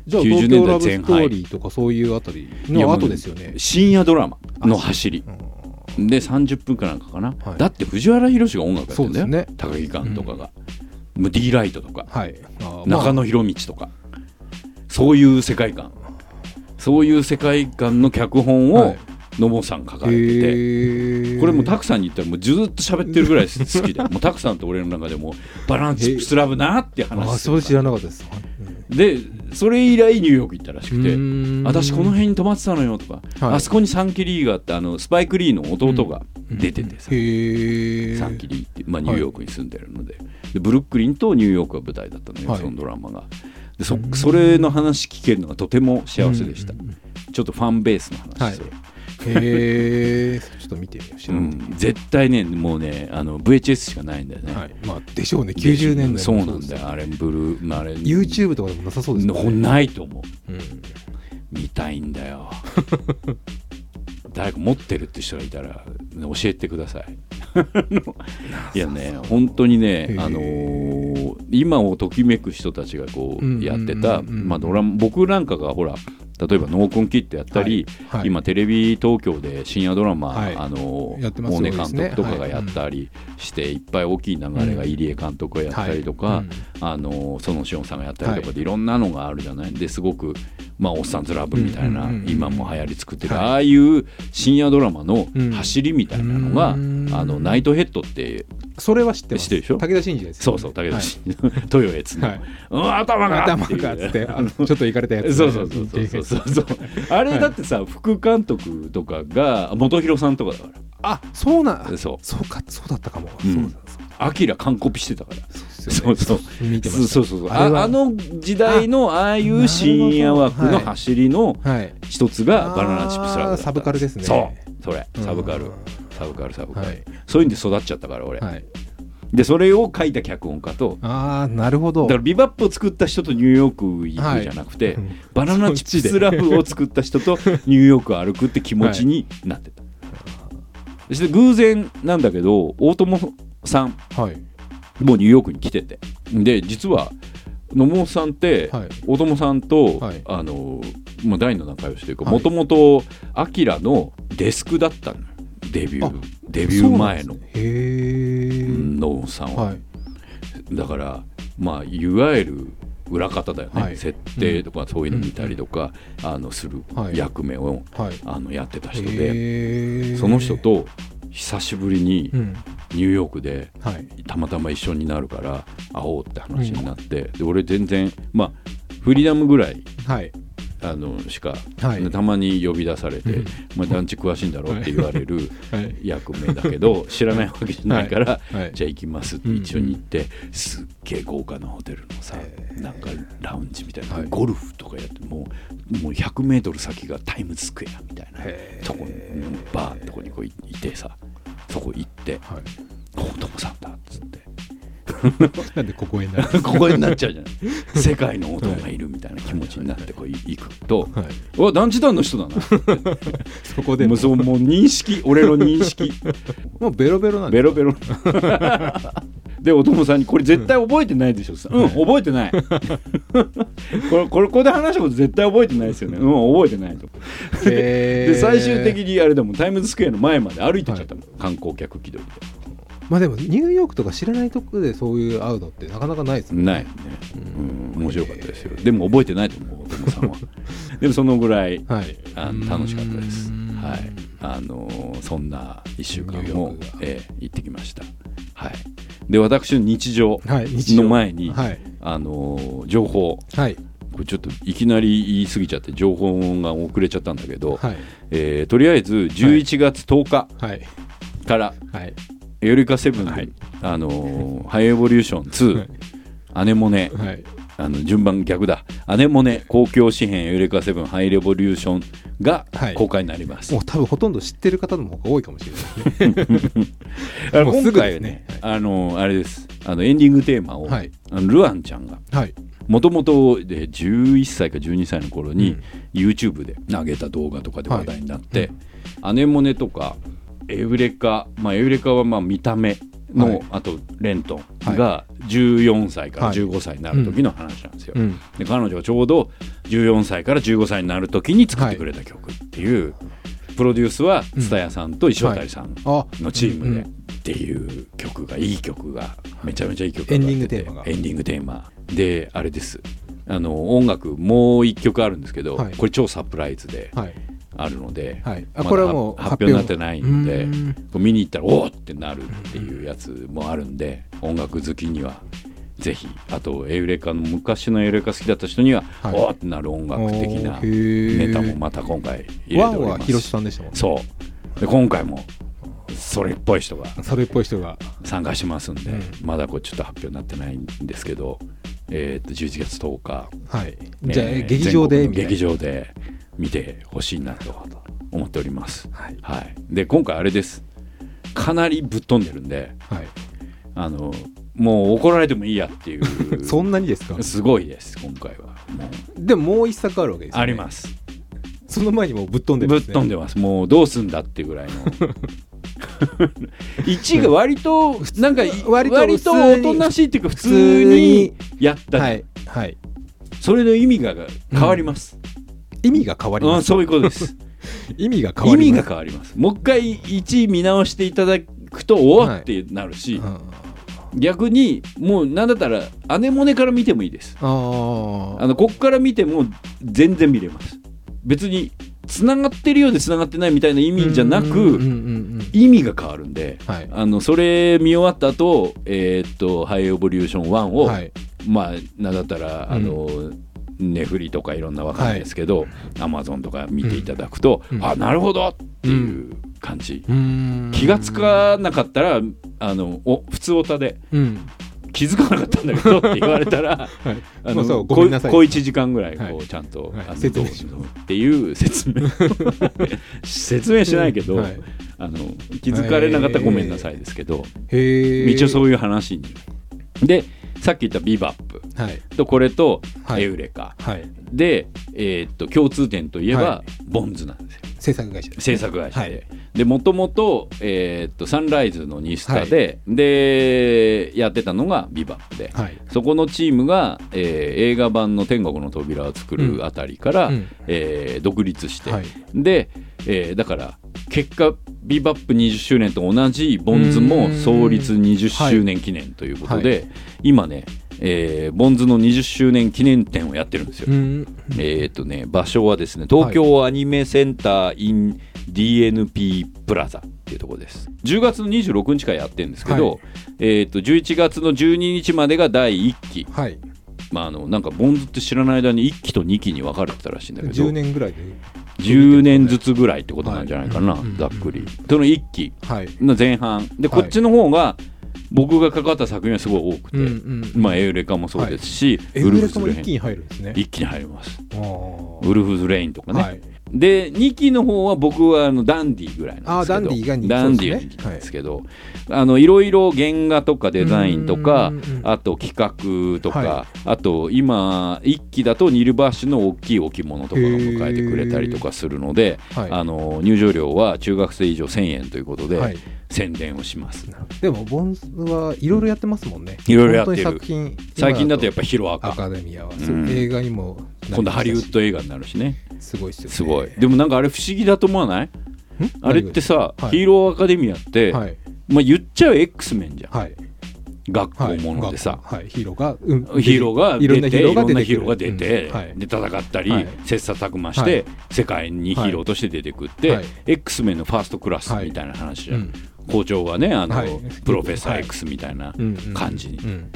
じゃあ90東年代京ラブスト前半ーリーとかそういうあたりの後ですよね。深夜ドラマの走り。うん。で30分かなんかかな、はい。だって藤原宏が音楽やってんだよ、ね。高木館とかが、もう D ライトとかはい。中野博道とか、そういう世界観。そういう世界観の脚本をはい。野茂さん書かれてて、これもうタクさんに言ったらもうずっと喋ってるぐらい好きでもうタクさんと俺の中でもバランスチップスラブなっていうあ話それ知らなかったですでそれ以来ニューヨーク行ったらしくてうん。私この辺に泊まってたのよとか、はい。あそこにサンキリーがあってあのスパイク・リーの弟が出ててさ、へえサンキリーっていう、まあ、ニューヨークに住んでるので,、でブルックリンとニューヨークが舞台だったのよ、はい。そのドラマが。でそそれの話聞けるのがとても幸せでした、ちょっとファンベースの話、はいへえちょっと見てみよう。うん、絶対ねもうねあの VHS しかないんだよね、たはい。まあでしょうね。90年代そうもなんだよ。あれブルーあれ YouTube とかでもなさそうですのね。ないと思う。うん。見たいんだよ。誰か持ってるって人がいたら教えてください。いやね本当にねあのー今をときめく人たちがこうやってた、まあ、ドラマ僕なんかがほら例えば「ノーコンキット」やったり、はい。はい。今テレビ東京で深夜ドラマ、はい。あの大根監督とかがやったりして、いっぱい大きい流れが入江監督がやったりとか、あの園志音さんがやったりとかはでいろんなのがあるじゃない？ですごく、まあ、おっさんずラブみたいな、今も流行り作ってる、はい。ああいう深夜ドラマのうん。走りみたいなのが、うん。あのナイトヘッドってそれは知ってます。知ってるでしょ？武田真治ですそうそう武田真治。豊悦の、はい。うん頭が。頭がっつってあのちょっといかれたやつそうそうそうそうそう。そうそう。あれだってさ、副監督とかが本広さんとかだかあそうならそう。そうかそうだったかも。うん。そうだそう。アキラ完コピしてたから。そうそう見てました。そうそうそう。あの時代のああいう深夜枠の走りのはい。一つがバナナチップスラブサブカルですね。そう。それ。うん。サブカルサブカルサブカル、はい。そういうんで育っちゃったから俺、はい。でそれを書いた脚本家と。ああなるほど。だからビバップを作った人とニューヨーク行くじゃなくて、うんバナナチップスラブを作った人とニューヨークを歩くって気持ちになってた、そして偶然なんだけど大友さんはい。もうニューヨークに来てて。で実は野茂さんって、はい。大友さんと、はい。あのまあ、大の仲良しというかはい。もともとアキラのデスクだったのよデビュあーデビュー前のね。へえ野茂さんは、はい。だからまあいわゆる裏方だよね、はい。設定とかそういうの見たりとか、あのするはい。役目を、はい。あのやってた人で、その人と久しぶりにうん。ニューヨークではい。たまたま一緒になるから会おうって話になって、で俺全然まあフリーダムぐらいあのしか、はい。たまに呼び出されてうん「お前団地詳しいんだろ?」って言われる はい。役目だけど知らないわけじゃないから、はい。はい。じゃあ行きますって一緒に行って、すっげえ豪華なホテルのさなんかラウンジみたいな、はい。ゴルフとかやってもうもう 100m 先がタイムズスクエアみたいなとこにバーのとこにこういいてさそこ行ってはい「大友さんだ」っつって。なんでここへなるここ になっちゃうじゃない。世界の音がいるみたいな気持ちになってこうい行くとはい「うわ団地団の人だな」そこで。ももうそうもう認識俺の認識。もうベロベロなんでベロベロ。でお友さんに「これ絶対覚えてないでしょ」うん。覚えてない」これこれここで話したこと絶対覚えてないですよね。うん覚えてないと。で最終的にあれでもタイムズスクエアの前まで歩いてっちゃったの、観光客気取りまあでもニューヨークとか知らないとこでそういう会うのってなかなかないですね。でないよね、うん、面白かったですよ。でも覚えてないと思うお友さんは。でもそのぐらいはい。あの楽しかったです。はい。あのーそんな1週間もえー行ってきました。はい。で私の日常の前に、はい。あのー情報。はい。これちょっといきなり言い過ぎちゃって情報が遅れちゃったんだけど、はい。えーとりあえず11月10日はい。からはい「エオリカセブン」はい。あのーハイエボリューション2」アネモネはい。あの順番逆だ。アネモネ公共紙幣エウレカセブンハイレボリューションがはい。公開になります、もう多分ほとんど知ってる方の方が多いかもしれないですね。今回はねあのあれです。あのエンディングテーマを、はい。あのルアンちゃんがはい。もともとで11歳か12歳の頃に YouTube で上げた動画とかで話題になって、アネモネとかエウレカ、まあ、エウレカはまあ見た目の、はい。あとレントンが14歳から15歳になる時の話なん。ですよ。うん。で彼女がちょうど14歳から15歳になる時に作ってくれた曲っていう、プロデュースは蔦屋さんと石渡さんあのチームでっていう曲がいい曲がめちゃめちゃいい曲がエンディングテーマが。エンディングテーマ。であれです。あの音楽もう一曲あるんですけど、はい。これ超サプライズではいあるので、はい。あこれはもう発表になってないん。こう見に行ったらおおってなるっていうやつもあるんで音楽好きにはぜひあとエウレカの昔のエウレカ好きだった人には、はい。おおってなる音楽的なネタもまた今回入れております。は広瀬さんでしたもんね。そう。で今回もそれっぽい人がそれっぽい人が。参加しますんで、うん。まだこれちょっと発表になってないんですけど、えー、と11月10日はいじゃあえー劇場で劇場で見てほしいなと思っております、はい。はい、で今回あれです。かなりぶっ飛んでるんではい。あのもう怒られてもいいやっていう。そんなにですか？すごいです今回は。もう。でももう一作あるわけですよね。あります。その前にもうぶっ飛んでるぶっんですね。飛んでます。もうどうすんだっていうぐらいの。1が割となんか割割とおとなしいっていうか普通にやった。はいはい。それの意味が変わります、意味が変わります。うんそういうことです。意味が変わります。意味が変わります。もう一回1見直していただくとおおってなるし、うん。逆にもうなんだったらアネモネから見てもいいです。あのこっから見ても全然見れます。別につながってるようでつながってないみたいな意味じゃなくうんうんうんうん意味が変わるんではい。あのそれ見終わった後えーっとハイエボリューション1を、はい。まあなんだったらあの、ネフリとかいろんなわかんないですけど、アマゾンとか見ていただくと、うん。あなるほどっていう感じ、うーん。気がつかなかったらあのお普通オタでうん。気づかなかったんだけどって言われたら はい。あのまあそう小1時間ぐらいこう、はいちゃんと、はい。あの説明っていう説明。説明しないけど、はい。あの気づかれなかったらごめんなさいですけど、一応そういう話に。でさっき言ったビバップ。はい。とこれとはい。エウレカ、はい。で、えーっと共通点といえば、はボンズなんですよ。制作会社です制作会社で、はい。でもともと,、えーっとサンライズのニスタで、でやってたのがビバップで、はい。そこのチームが、えー映画版の「天国の扉」を作るあたりから、うん。えー独立して、はい。で、えーだから結果ビバップ20周年と同じボンズも創立20周年記念ということで、は今ね、えーボンズの20周年記念展をやってるんですよ。うん。えーとね、場所はですね東京アニメセンター in DNP プラザっていうところです。10月の26日からやってるんですけど、はい。えー、と11月の12日までが第1期、はい。まあ、あのなんかボンズって知らない間に1期と2期に分かれてたらしいんだけど。10年ぐらいで10年ずつぐらいってことなんじゃないかな、ざっくり。その1期はい。の前半。でこっちの方が僕が関わった作品はすごい多くて、うんうんまあ、エウレカもそうですし、エウルウレカも一フズレイン。気に入るんですね。一気に入ります。ウルフズレインとかね、はいで2期の方は僕はあのダンディぐらいなんですけど。ダンディが二期ダンディがそうですね2期なんですけど、あのいろいろ原画とかデザインとかあと企画とか、はあと今1期だとニルバッシュの大きい置物とかが迎えてくれたりとかするので、はい。あの入場料は中学生以上1000円ということで、はい宣伝をします。でもボンズはいろいろやってますもんね。いろいろやってる。最近だとやっぱりヒロアカ。アカデミアは、うん。映画にも今度ハリウッド映画になるしね。すごいっすよね。すごい。でもなんかあれ不思議だと思わない？ん？あれってさ、はい。ヒーローアカデミアって、はい。まあ、言っちゃう X メンじゃん。はい学校はいものでさ、はい。ヒーローが、うん。ヒーローがヒーローが出て。いろんなヒーローが出て、うん。はい。で戦ったり、はい。切磋琢磨して、はい。世界にヒーローとして出てくって、はい。X メンのファーストクラスみたいな話じゃん、うん校長がねあの、はい。プロフェッサーはい。X みたいな感じに、うん。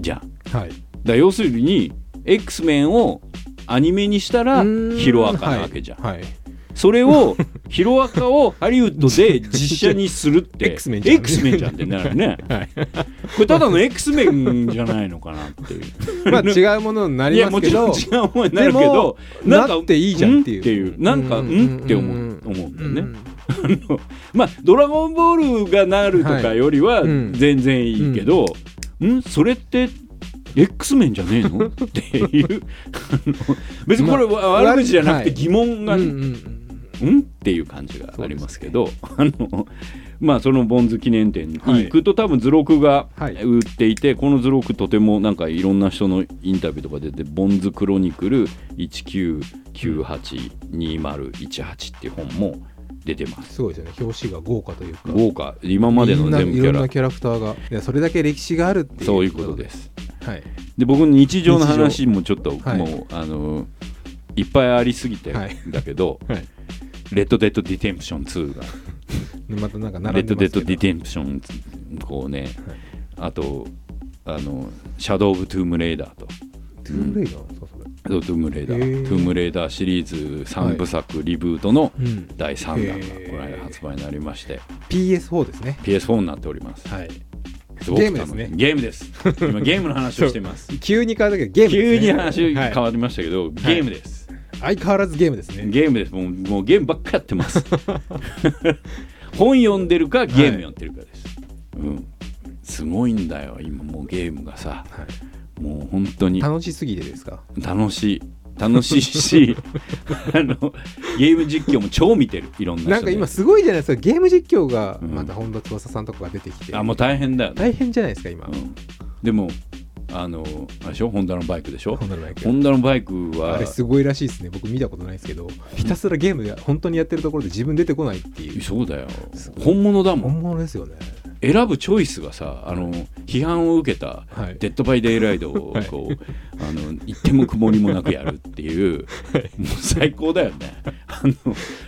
じゃん。はい。ら要するに X メンをアニメにしたらヒロアカなわけじゃん、はいはいそれを ヒロアカをハリウッドで実写にするって。X メンじゃん。X メンじゃんってなるね。はい。これただの X メンじゃないのかなっていう。まあ違うものにないりやもちますけど。ろん違うものになるけどでもなっていいじゃんっていう。なんかううん。んって思ううん思うん。だよねまあ「ドラゴンボール」がなるとかよりははいうん。全然いいけど、ん。それって X メンじゃねえの？っていう。別にこれは悪口じゃなくて疑問が、うんうんうんん？っていう感じがありますけど、あのまあそのボンズ記念店に行くと、多分図録がはい。売っていて、この図録とてもなんかいろんな人のインタビューとか出て「ボンズクロニクル19982018」っていう本も出てます。すごいですよね。表紙が豪華というか。豪華。今までの全部キャラ。いろんなキャラクターがいやそれだけ歴史があるっていう。そういうことです。はい。で僕の日常。の話もちょっとはい。もう、あのいっぱいありすぎてはい。だけど、はいレッド・デッド・リデンプション2が。またなんかレッド・デッド・リデンプションこうね、あとあのシャドウ・オブ・トゥーム・レイダーと。トゥームレイダー？それそう。トゥームレイダー、トゥームレイダーシリーズ3部作リブートのうん。第3弾がこの間発売になりまして。PS4 ですね。PS4 になっております。はい。ゲームですね。ゲームです。今ゲームの話をしています。急に変わったけどゲームね。急に話はい。変わりましたけど、ゲームです、相変わらずゲームですね。ゲームです。もうもうゲームばっかやってます。本読んでるかゲーム読んでるかです、うん。すごいんだよ今もうゲームがさ。はい。もう本当に。楽しすぎてですか？楽しい。楽しいし あのゲーム実況も超見てる。いろんな人でなんか今すごいじゃないですか。ゲーム実況がうん。また本田翼さんとかが出てきて。あもう大変だよね、大変じゃないですか今。うん、でもあのあれでしょ？ホンダのバイクでしょ？ホンダのバイク。ホンダのバイクはあれすごいらしいですね。僕見たことないですけどひたすらゲームで本当にやってるところで自分出てこないっていう。そうだよ。本物だもん。本物ですよね選ぶチョイスがさあの批判を受けたはい。デッドバイデイライトをはい。こう、あの一点も曇りもなくやるっていう、もう最高だよね。あの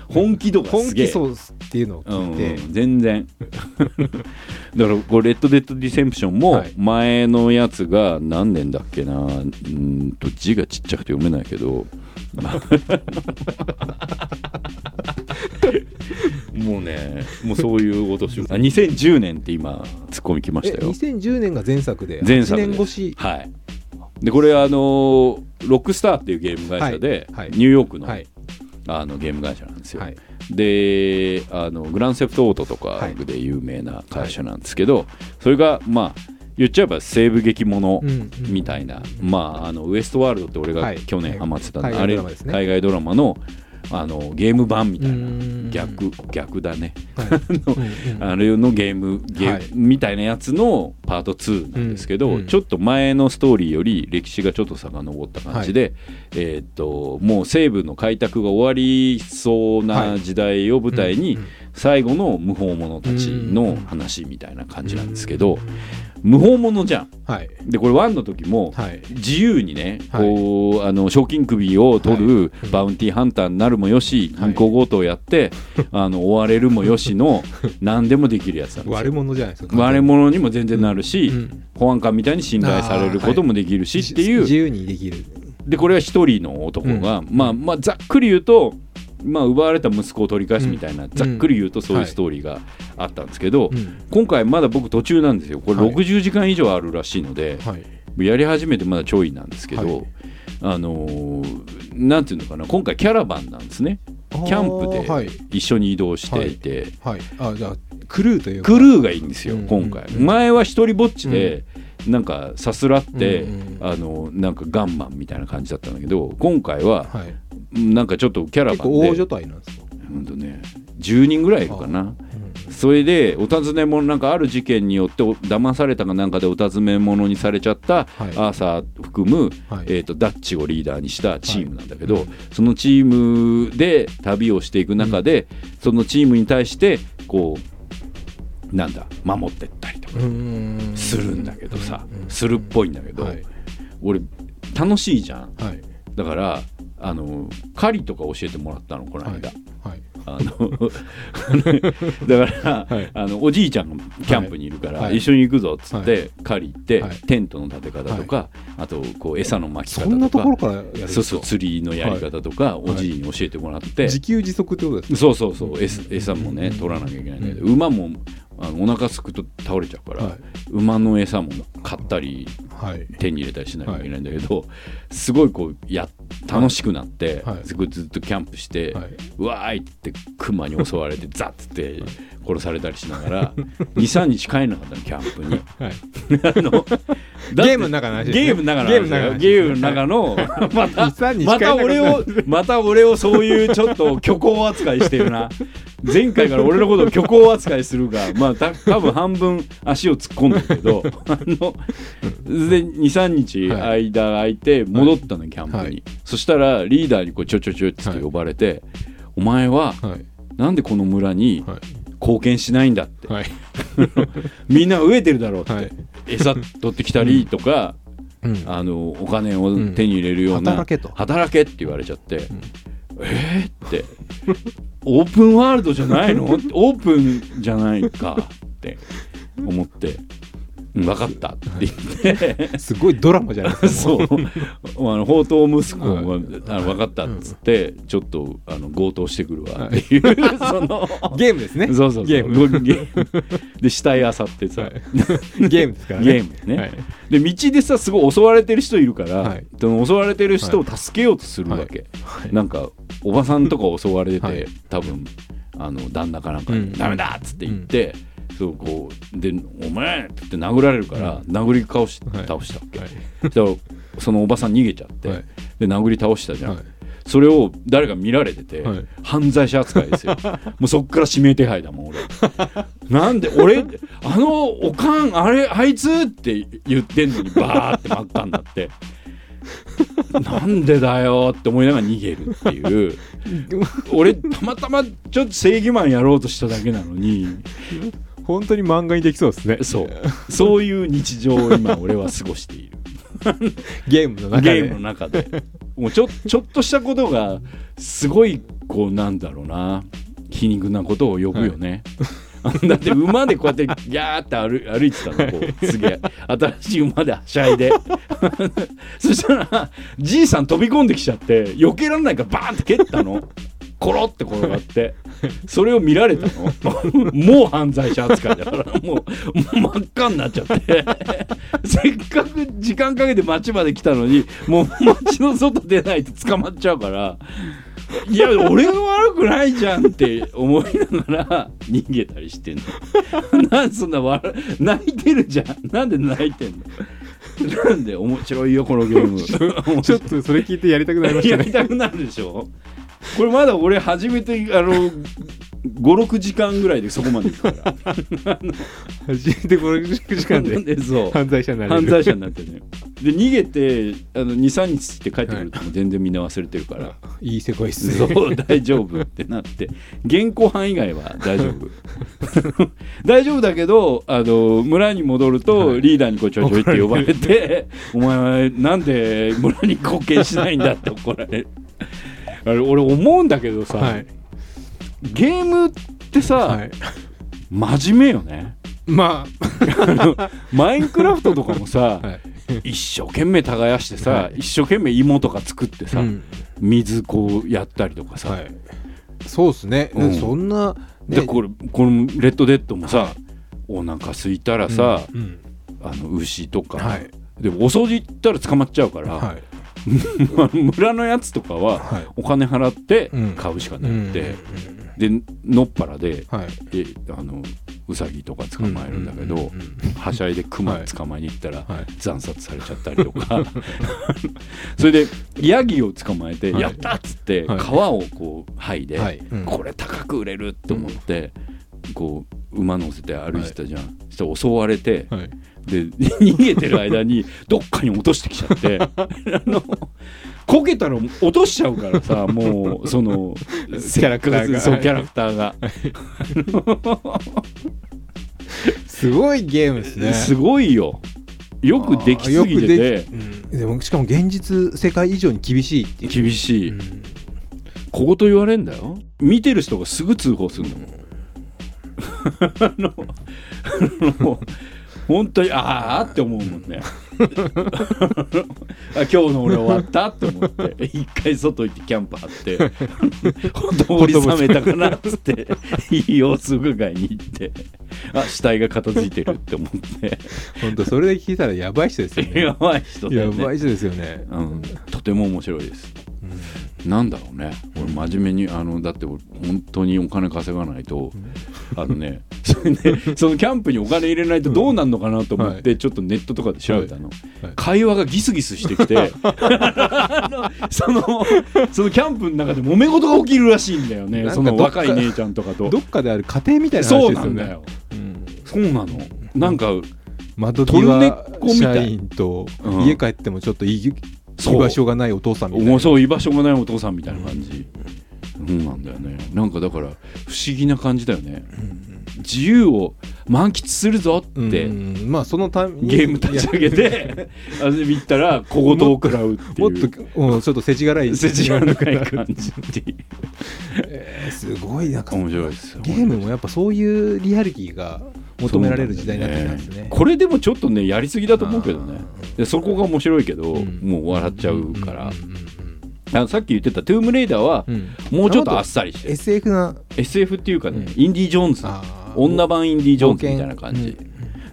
本気度が本すげえ。気そうっていうのを聞いて。うん、全然。だからこれ「レッド・デッド・リデンプション」もはい。前のやつが何年だっけなうんと字がちっちゃくて読めないけど もうねもうそういうお年をあ2010年って今ツッコミ来まえしたよ。2010年が前作で8前作年越し。はい。でこれあのロックスターっていうゲーム会社で、はいはい。ニューヨークの,、はい。あのゲーム会社なんですよ、はい。であのグランセプトオートとかで有名な会社なんですけど、それがまあ言っちゃえば西部劇ものうんうん。みたいな、まああのウエストワールドって俺がはい。去年ハマってたの、海外あれ海外ドラマのあのゲーム版みたいな。ん。逆逆だね。はい。あれのゲームゲーム、はい。みたいなやつのパート2なんですけど、うん。うん。ちょっと前のストーリーより歴史がちょっと遡った感じで、えーっともう西部の開拓が終わりそうな時代を舞台に最後の無法者たちの話みたいな感じなんですけど、無法者じゃん。はい。でこれ1の時もはい。自由にね、はい。こうあの賞金首を取るはい。バウンティーハンターになるもよし、はい。銀行強盗をやって あの追われるもよしの何でもできるやつなんです悪よ。者じゃないですか悪者にも全然なるし、うん。保安官みたいに信頼されることもできるしっていう、自由にできる。でこれは一人の男が、うん。まあまあざっくり言うと、まあ、奪われた息子を取り返すみたいな、ん。ざっくり言うとそういうストーリーがあったんですけど、うん。今回まだ僕途中なんですよ。これはい。60時間以上あるらしいので、はい。やり始めてまだちょいなんですけど、はい。あのーなんていうのかな今回キャラバンなんですね。キャンプで一緒に移動していて、はい。あじゃあクルーというか。クルーがいいんですよ、うん。今回、うん。前は一人ぼっちで、なんかさすらって、うんうんあのなんかガンマンみたいな感じだったんだけど今回ははいなんかちょっとキャラバ大所帯なんですか？うんとね10人ぐらいいるかな。うんそれでお尋ね者なんかある事件によってお騙されたかなんかでお尋ね者にされちゃったはい。アーサー含む、はい。えー、とダッチをリーダーにしたチームなんだけど、はい。そのチームで旅をしていく中で、そのチームに対してこうなんだ守ってったりとかするんだけどさ、うん。するっぽいんだけど、はい。俺楽しいじゃん。はい。だからあの狩りとか教えてもらったのこの間。はい。あの だから、はい。あのおじいちゃんがキャンプにいるから、はい。一緒に行くぞっつって、狩り行って、はい。テントの立て方とか、あとこう餌の巻き方とか。釣りのやり方とか、おじいに教えてもらって、自給自足ってことですか？そうそうそう。餌餌もね取らなきゃいけないんだけど、馬もあのお腹すくと倒れちゃうから、はい。馬の餌も買ったりはい。手に入れたりしなきゃいけないんだけど、すごいこうや楽しくなって、ずっとキャンプして、はい。うわーいってクマに襲われて ザッつって殺されたりしながら 23日帰れなかったのキャンプに。ゲームの中の話ね。ゲームの中のゲームの中の話ゲームの中のまた23日また俺をまた俺をそういうちょっと虚構扱いしてるな前回から俺のことを虚構扱いするが まあた多分半分足を突っ込んだけど あので23日間空いて戻ったの、キャンプに、はい。そしたらリーダーにこうちょちょちょっつって呼ばれて、お前ははい。なんでこの村にはい。貢献しないんだって、はい。みんな飢えてるだろうって、はい。餌取ってきたりとか、うん。あのお金を手に入れるような、働けと。働けって言われちゃって、えーってオープンワールドじゃないの？オープンじゃないかって思って。分かったって言って。すごいドラマじゃないですか。そう。もあの宝刀息子が、はい。あの分かったっつって、ちょっとあの強盗してくるわっていう、そのゲームですね。そうそうそう。ゲーム。ゲーム。で死体あさってさ、はい。ゲームですからね。ゲームね、はい。で道でさすごい襲われてる人いるから、はい。襲われてる人を助けようとするわけ、はい。なんかおばさんとか襲われてて、はい。多分あの旦那かなんかに、うん。ダメだっつって言って、そうこうで「お前!」って言って殴られるから、殴り倒しはい倒したわけ、はい。そしたらそのおばさん逃げちゃって、はい。で殴り倒したじゃん、はい。それを誰か見られてて、はい。犯罪者扱いですよ。もうそっから指名手配だもん俺。なんで俺あのおかんあれあいつって言ってんのにバーって真っ赤になって。なんでだよって思いながら逃げるっていう。俺たまたまちょっと正義マンやろうとしただけなのに本当に漫画にできそうですね。そう。そういう日常を今俺は過ごしている。ゲームの中で。ゲームの中で。もうちょちょっとしたことがすごいこうなんだろうな。皮肉なことを呼ぶよね、だって馬でこうやってギャーって歩歩いてたのこう。すげえ新しい馬ではしゃいで。そしたらじいさん飛び込んできちゃって避けられないからバーンって蹴ったのコロって転がってそれを見られたの？もう犯罪者扱いだから。もうもう真っ赤になっちゃって。せっかく時間かけて街まで来たのにもう街の外出ないと捕まっちゃうから。いや俺が悪くないじゃんって思いながら逃げたりしてんの。なんでそんな笑泣いてるじゃん。なんで泣いてんの？なんで面白いよこのゲーム。ちょっとそれ聞いてやりたくなりましたやりねたくなるでしょ？これまだ俺初めてあの56時間ぐらいでそこまで行くから。初めて56時間で犯罪者になれる。犯罪者になってね。で逃げてあの23日して帰ってくるともう全然みんな忘れてるから、いい世界っすそねう大丈夫ってなって。現行犯以外は大丈夫。大丈夫だけどあの村に戻るとリーダーにこうちょいちょいって呼ばれて「お前はなんで村に貢献しないんだ」って怒られる俺思うんだけどさ、はい。ゲームってさ、はい。真面目よね。まマインクラフトとかもさ、あ はい。一生懸命耕してさ、はい。一生懸命芋とか作ってさ、うん。水こうやったりとかさ、はい。そうですね。うん。そんなね。でこれこのレッドデッドもさ、お腹空いたらさ、うん。あの牛とか、はい。でもお掃除行ったら捕まっちゃうから、はい 村のやつとかははい。お金払ってうん。買うしかなうんくて、でのっぱらではい。であのうさぎとか捕まえるんだけど、はしゃいでクマはい。捕まえに行ったらはい。惨殺されちゃったりとか。それでヤギを捕まえて「はい。やった!」っつってはい。皮をこう剥いで、これ高く売れるって思って、こう馬乗せて歩いてたじゃん、そしたら襲われて、はいで 逃げてる間にどっかに落としてきちゃって。あのこけたら落としちゃうからさもうその キャラクターが。そうキャラクターが、すごいゲームですね。すごいよ。よくできすぎてて。うん。でもしかも現実世界以上に厳しいっていう。厳しい、うん。小言言われんだよ。見てる人がすぐ通報するの。あのあの本当にああって思うもんね。あ今日の俺終わったって思って。一回外行ってキャンプ張って。ほとぼり冷めたかなっつって。いい様子伺いに行って。あ死体が片付いてるって思って。本当それで聞いたらやばい人ですよね。やばい人ね。やばい人ですよね。うん、とても面白いです。なんだろうね。俺真面目にあのだって俺本当にお金稼がないと、あのね それでそのキャンプにお金入れないとどうなるのかなと思って、はちょっとネットとかで調べたの、はい。会話がギスギスしてきて そのそのキャンプの中で揉め事が起きるらしいんだよね。その若い姉ちゃんとかと。どっかである家庭みたいなそう話ですよね。なんだよ。うんそうなの。なんか窓際たい。社員とうん。家帰ってもちょっと居居そう。場所がないお父さんみたいな。もうそう居場所がないお父さんみたいな感じ、そうなんだよね。なんかだから不思議な感じだよね、自由を満喫するぞって、うんまあそのたゲーム立ち上げてあれ見たら小言を食らうっていう。もっと、うん、ちょっと世知辛い。世知辛い感じっていう。えーすごいなんか面白いですよ。ゲームもやっぱそういうリアリティが求められる時代になってきたんですね。これでもちょっとねやりすぎだと思うけどね。でそこが面白いけど、うん。もう笑っちゃうから、んんあのさっき言ってた「トゥームレイダー」はうん。うんもうちょっとあっさりしてる。SF な。SF っていうかね、うん。インディ・ジョーンズ。女版インディ・ジョーンズみたいな感じ、うん。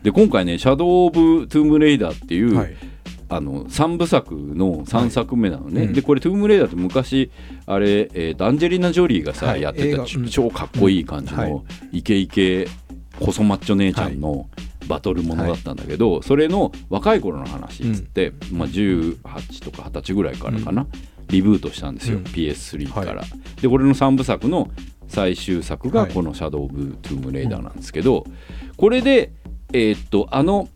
で今回ね「シャドウ・オブ・トゥームレイダー」っていう、はい。あの3部作の3作目なのね、はい。うん。でこれ「トゥームレイダー」って昔あれ、えーとアンジェリーナ・ジョリーがさ、はい。やってた超かっこいい感じのイケイケ細マッチョ姉ちゃんのバトルものだったんだけど、それの若い頃の話っつって、まあ、18とか20歳ぐらいからかな、リブートしたんですよ、うん。PS3 から。はでこれの3部作の最終作がはい。この「シャドウ・オブ・トゥームレイダー」なんですけど、これでえーっとあの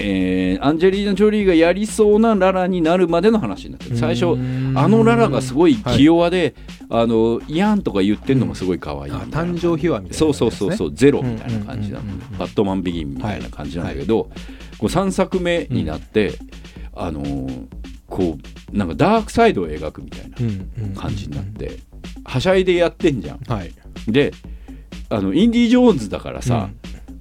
えーアンジェリーナ・ジョリーがやりそうなララになるまでの話になってる。最初あのララがすごい気弱で、あのイヤンとか言ってんのもすごい可愛いいな。誕生秘話みたいなそうそうそうそうゼロみたいな感じなの。うんうんうんうん。バットマン・ビギンみたいな感じなんだけど、こう3作目になって、あのーこうなんかダークサイドを描くみたいな感じになって、はしゃいでやってんじゃん。はい。であのインディ・ジョーンズだからさ、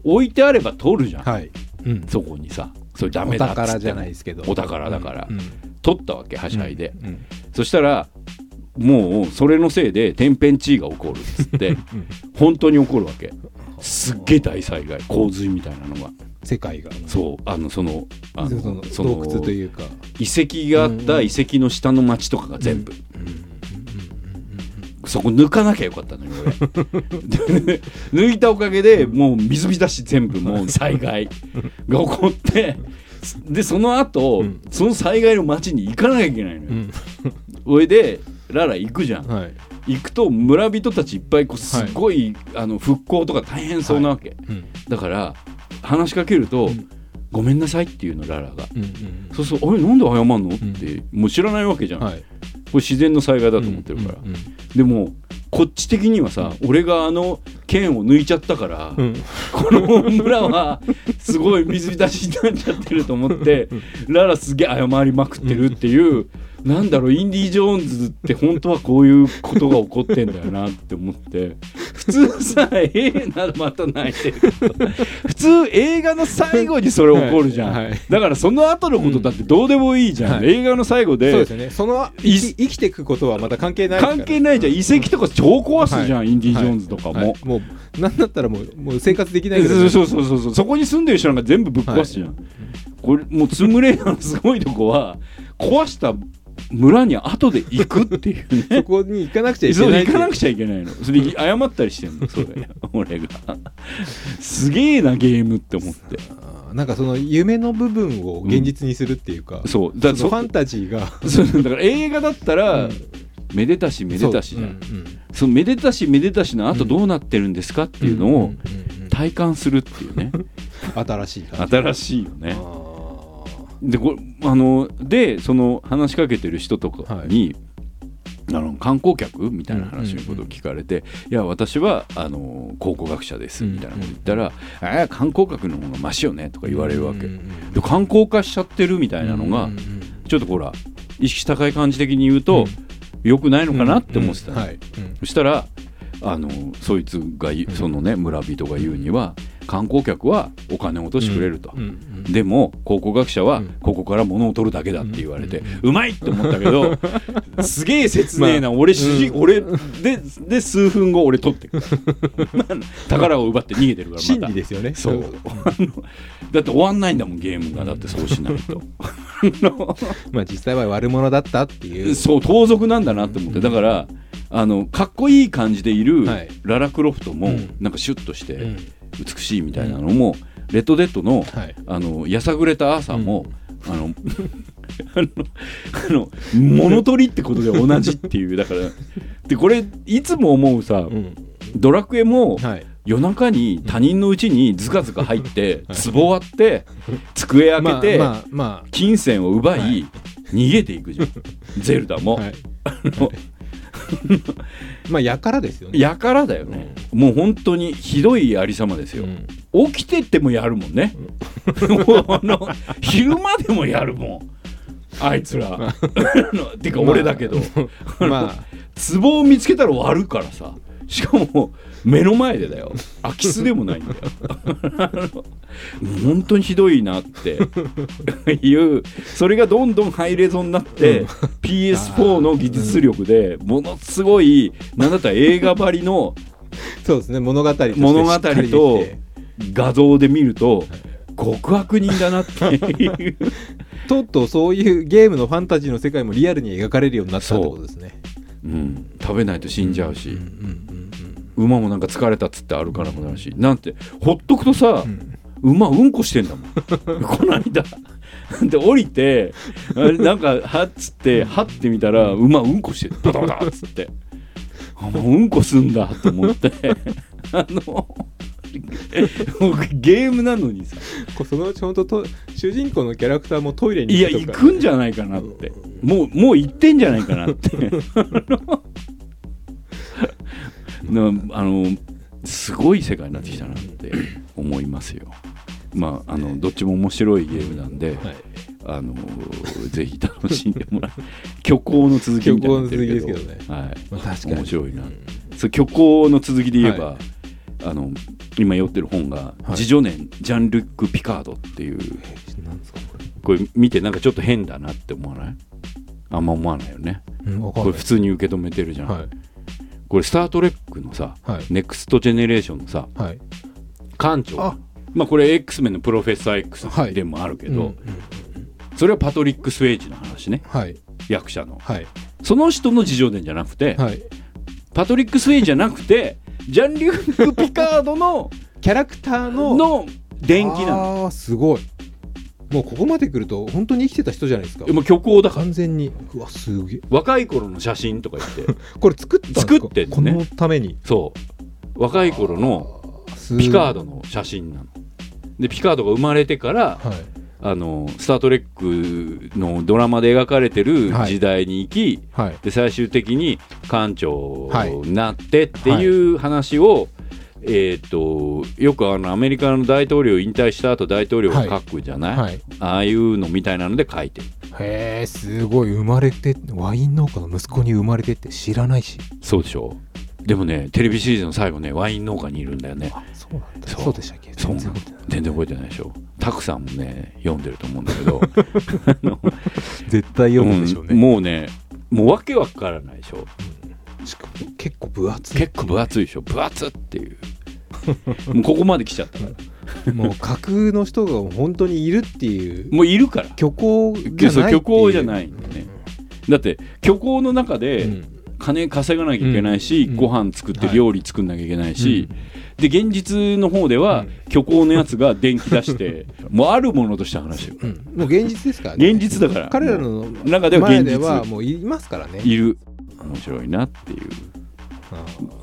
置いてあれば取るじゃん、はいうん。そこにさそれダおメだっつっても。宝じゃないですけど。お宝だから、うん。取ったわけはしゃいで、うん。そしたらもうそれのせいで天変地異が起こるっつって 本当に起こるわけ。すっげえ大災害洪水みたいなのが。世界が。そうあのそのあのその洞窟というか。遺跡があった遺跡の下の町とかが全部、そこ抜かなきゃよかったのよ 抜いたおかげでもう水浸し全部もう 災害。が起こってでその後、うん。その災害の町に行かなきゃいけないのよ、うん。それでララ行くじゃん、はい。行くと村人たちいっぱいこうすごい、あの復興とか大変そうなわけ、うん。だから話しかけると、うんごめんなさいっていうのララが、うんうんそうそうあれなんで謝んの？って、もう知らないわけじゃん、はい。これ自然の災害だと思ってるから、うんでもこっち的にはさ、俺があの剣を抜いちゃったから、うん。この村はすごい水浸しになっちゃってると思って、ララすげえ謝りまくってるっていう、なんだろうインディ・ジョーンズって本当はこういうことが起こってんだよなって思って。普通さ映画また泣いてる。普通映画の最後にそれ起こるじゃん、はい。はい。だからその後のことだってどうでもいいじゃん、はい。映画の最後でそうですよね。その生き生きていくことはまた関係ない関係ないじゃん。遺跡とか超壊すじゃん、インディ・ジョーンズとかも、はい。もうなんだったらもうもう生活できないぐらいそうそうそうそうそこに住んでる人なんか全部ぶっ壊すじゃん、これもうツムレイダーのすごいとこは壊した村に後で行くっていうね。そこに行かなくちゃいけないゃ行かなくちゃいけないの。それ謝ったりしてんの それ。俺が。すげえなゲームって思って。なんかその夢の部分を現実にするっていうか、そう。だそファンタジーが。そうだから映画だったら、うん。めでたしめでたしじゃん、そううんそのめでたしめでたしの後どうなってるんですかっていうのをうんうんうん体感するっていうね。新しい新しいよね。あでこれあのでその話しかけてる人とかに、あの観光客みたいな話のことを聞かれて「いや私はあの考古学者です」うんみたいなこと言ったら「ああ観光客の方がマシよね」とかー言われるわけ、うんうんうん。で観光化しちゃってるみたいなのが、うんうんうん。ちょっとほら意識高い感じ的に言うと、良くないのかなって思ってたはい。うん。そしたらあのそいつがそのね村人が言うには観光客はお金を落としてくれると、でも考古学者はうん。ここから物を取るだけだって言われて、ううまいって思ったけど すげえ切ねえな、俺俺でで数分後俺取ってく 宝を奪って逃げてるからま真た理ですよね。そう。だって終わんないんだもんゲームが。だってそうしないと。まあ実際は悪者だったっていう。そう盗賊なんだなって思って。だからあのかっこいい感じでいるはい。ララクロフトもうん。なんかシュッとしてうん美しいみたいなのもレッドデッドのはい。あのやさぐれた朝も、あの あのあの物取りってことで同じっていうだからでこれいつも思うさ、うん。ドラクエもはい。夜中に他人の家にズカズカ入って壺割って机開けて、まあまあま金銭を奪い、はい。逃げていくじゃん。ゼルダも、あはい。あの まあやからですよね。やからだよね、もう本当にひどいありさまですよ、起きてってもやるもんね、あの昼間でもやるもん。あいつら。てか俺だけど、まあ。壺を見つけたら割るからさ。しかも目の前でだよ。空き巣でもないんだよ。本当にひどいなって。いうそれがどんどんハイレゾになって、うん、PS4 の技術力でものすごいなんだったら映画ばりのそうですね物語と物語と画像で見ると極悪人だなっていう。とうとうそういうゲームのファンタジーの世界もリアルに描かれるようになったってことですね。う、うん、食べないと死んじゃうし、うんうんうん馬もなんか疲れたっつってあるからもなるしなんてほっとくとさ、馬うんこしてんだもん。この間。で降りてなんかはっつってはってみたら馬うんこしてるバタバタっつって。あもううんこすんだと思って。あのゲームなのにさ。そのうち本当と主人公のキャラクターもトイレにいや行くんじゃないかなって。もうもう行ってんじゃないかなって あのすごい世界になってきたなって思いますよ。まあ、あのどっちも面白いゲームなんで、はい、あのぜひ楽しんでもらう。虚構の続きみたいになってるけど。ね、はい。まあ、確かに。面白いな、うん、そ虚構の続きで言えば、はい、あの今読ってる本が「自助年ジャンルック・ピカード」っていう、これ。見てなんかちょっと変だなって思わない？あんま思わないよね、うん、これ普通に受け止めてるじゃん、はいこれ「スター・トレック」のさ、はい、ネクストジェネレーションのさ、はい、艦長。まあこれ X メンのプロフェッサー X でもあるけど、はいそれはパトリック・スウェイジの話ね、はい、役者の、はい、その人の自叙伝じゃなくて、はい、パトリック・スウェイジじゃなくてジャン・リューク・ピカードのキャラクターのの。電気なの。あすごいもうここまで来ると本当に生きてた人じゃないですか。もう虚構だ完全に。うわすげえ。若い頃の写真とか言って。これ作った作って、ね、このために。そう。若い頃のピカードの写真なの。でピカードが生まれてから、はい、あの「スター・トレック」のドラマで描かれてる時代に行き、はい、で最終的に館長になってっていう話を、えーと、よくあのアメリカの大統領引退した後大統領が書くじゃない、はい。はい、ああいうのみたいなので書いてる。へえすごい生まれてワイン農家の息子に生まれてって知らないし。そうでしょ？でもねテレビシリーズの最後ねワイン農家にいるんだよね。そうなんだ。そう。でしたっけ？全然全然覚えてないでしょ？たくさんもね読んでると思うんだけど。絶対読むでしょうね、うん、もうねもうわけわからないでしょ、うん、しかも結構分厚い。結構分厚いでしょ。分厚っていう。もうここまで来ちゃった。からもう架空の人が本当にいるっていう。もういるから。虚構じゃない虚構じゃないんだね、だって虚構の中で金稼がなきゃいけないし、うん、ご飯作って料理作んなきゃいけないし、はい、で現実の方では、虚構のやつが電気出してもうあるものとして話よ、うん、もう現実ですからね。現実だから。彼らの中では現実。はもういますからね。いる面白いなっていう。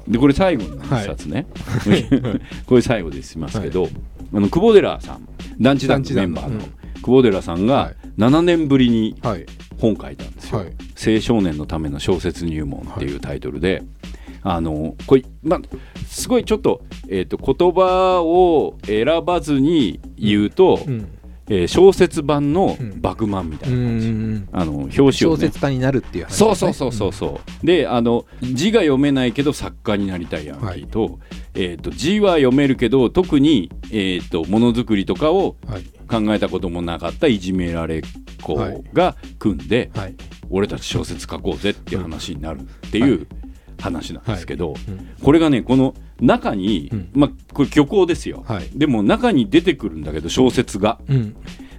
でこれ最後の一冊ね、はい、これ最後でしますけど、はい、あの久保寺さん団地団地メンバーの久保寺さんが7年ぶりに本書いたんですよ、はい、青少年のための小説入門っていうタイトルで、あのこれ、まあ、すごいちょっと,、えーと、言葉を選ばずに言うと、うんえー、小説版の「バグマン」みたいな感じ、うん、あの表紙を、ね、小説家になるっていう話、ね、そうそうそうそうそう、うん、であの字が読めないけど作家になりたいヤンキーとはい、えーと、字は読めるけど特に、えーと、ものづくりとかを考えたこともなかったいじめられっ子が組んで、はい、俺たち小説書こうぜっていう話になるっていう話なんですけど、これがねこの「中に、うん、まあこれ虚構ですよ、はい、でも中に出てくるんだけど小説が、うん、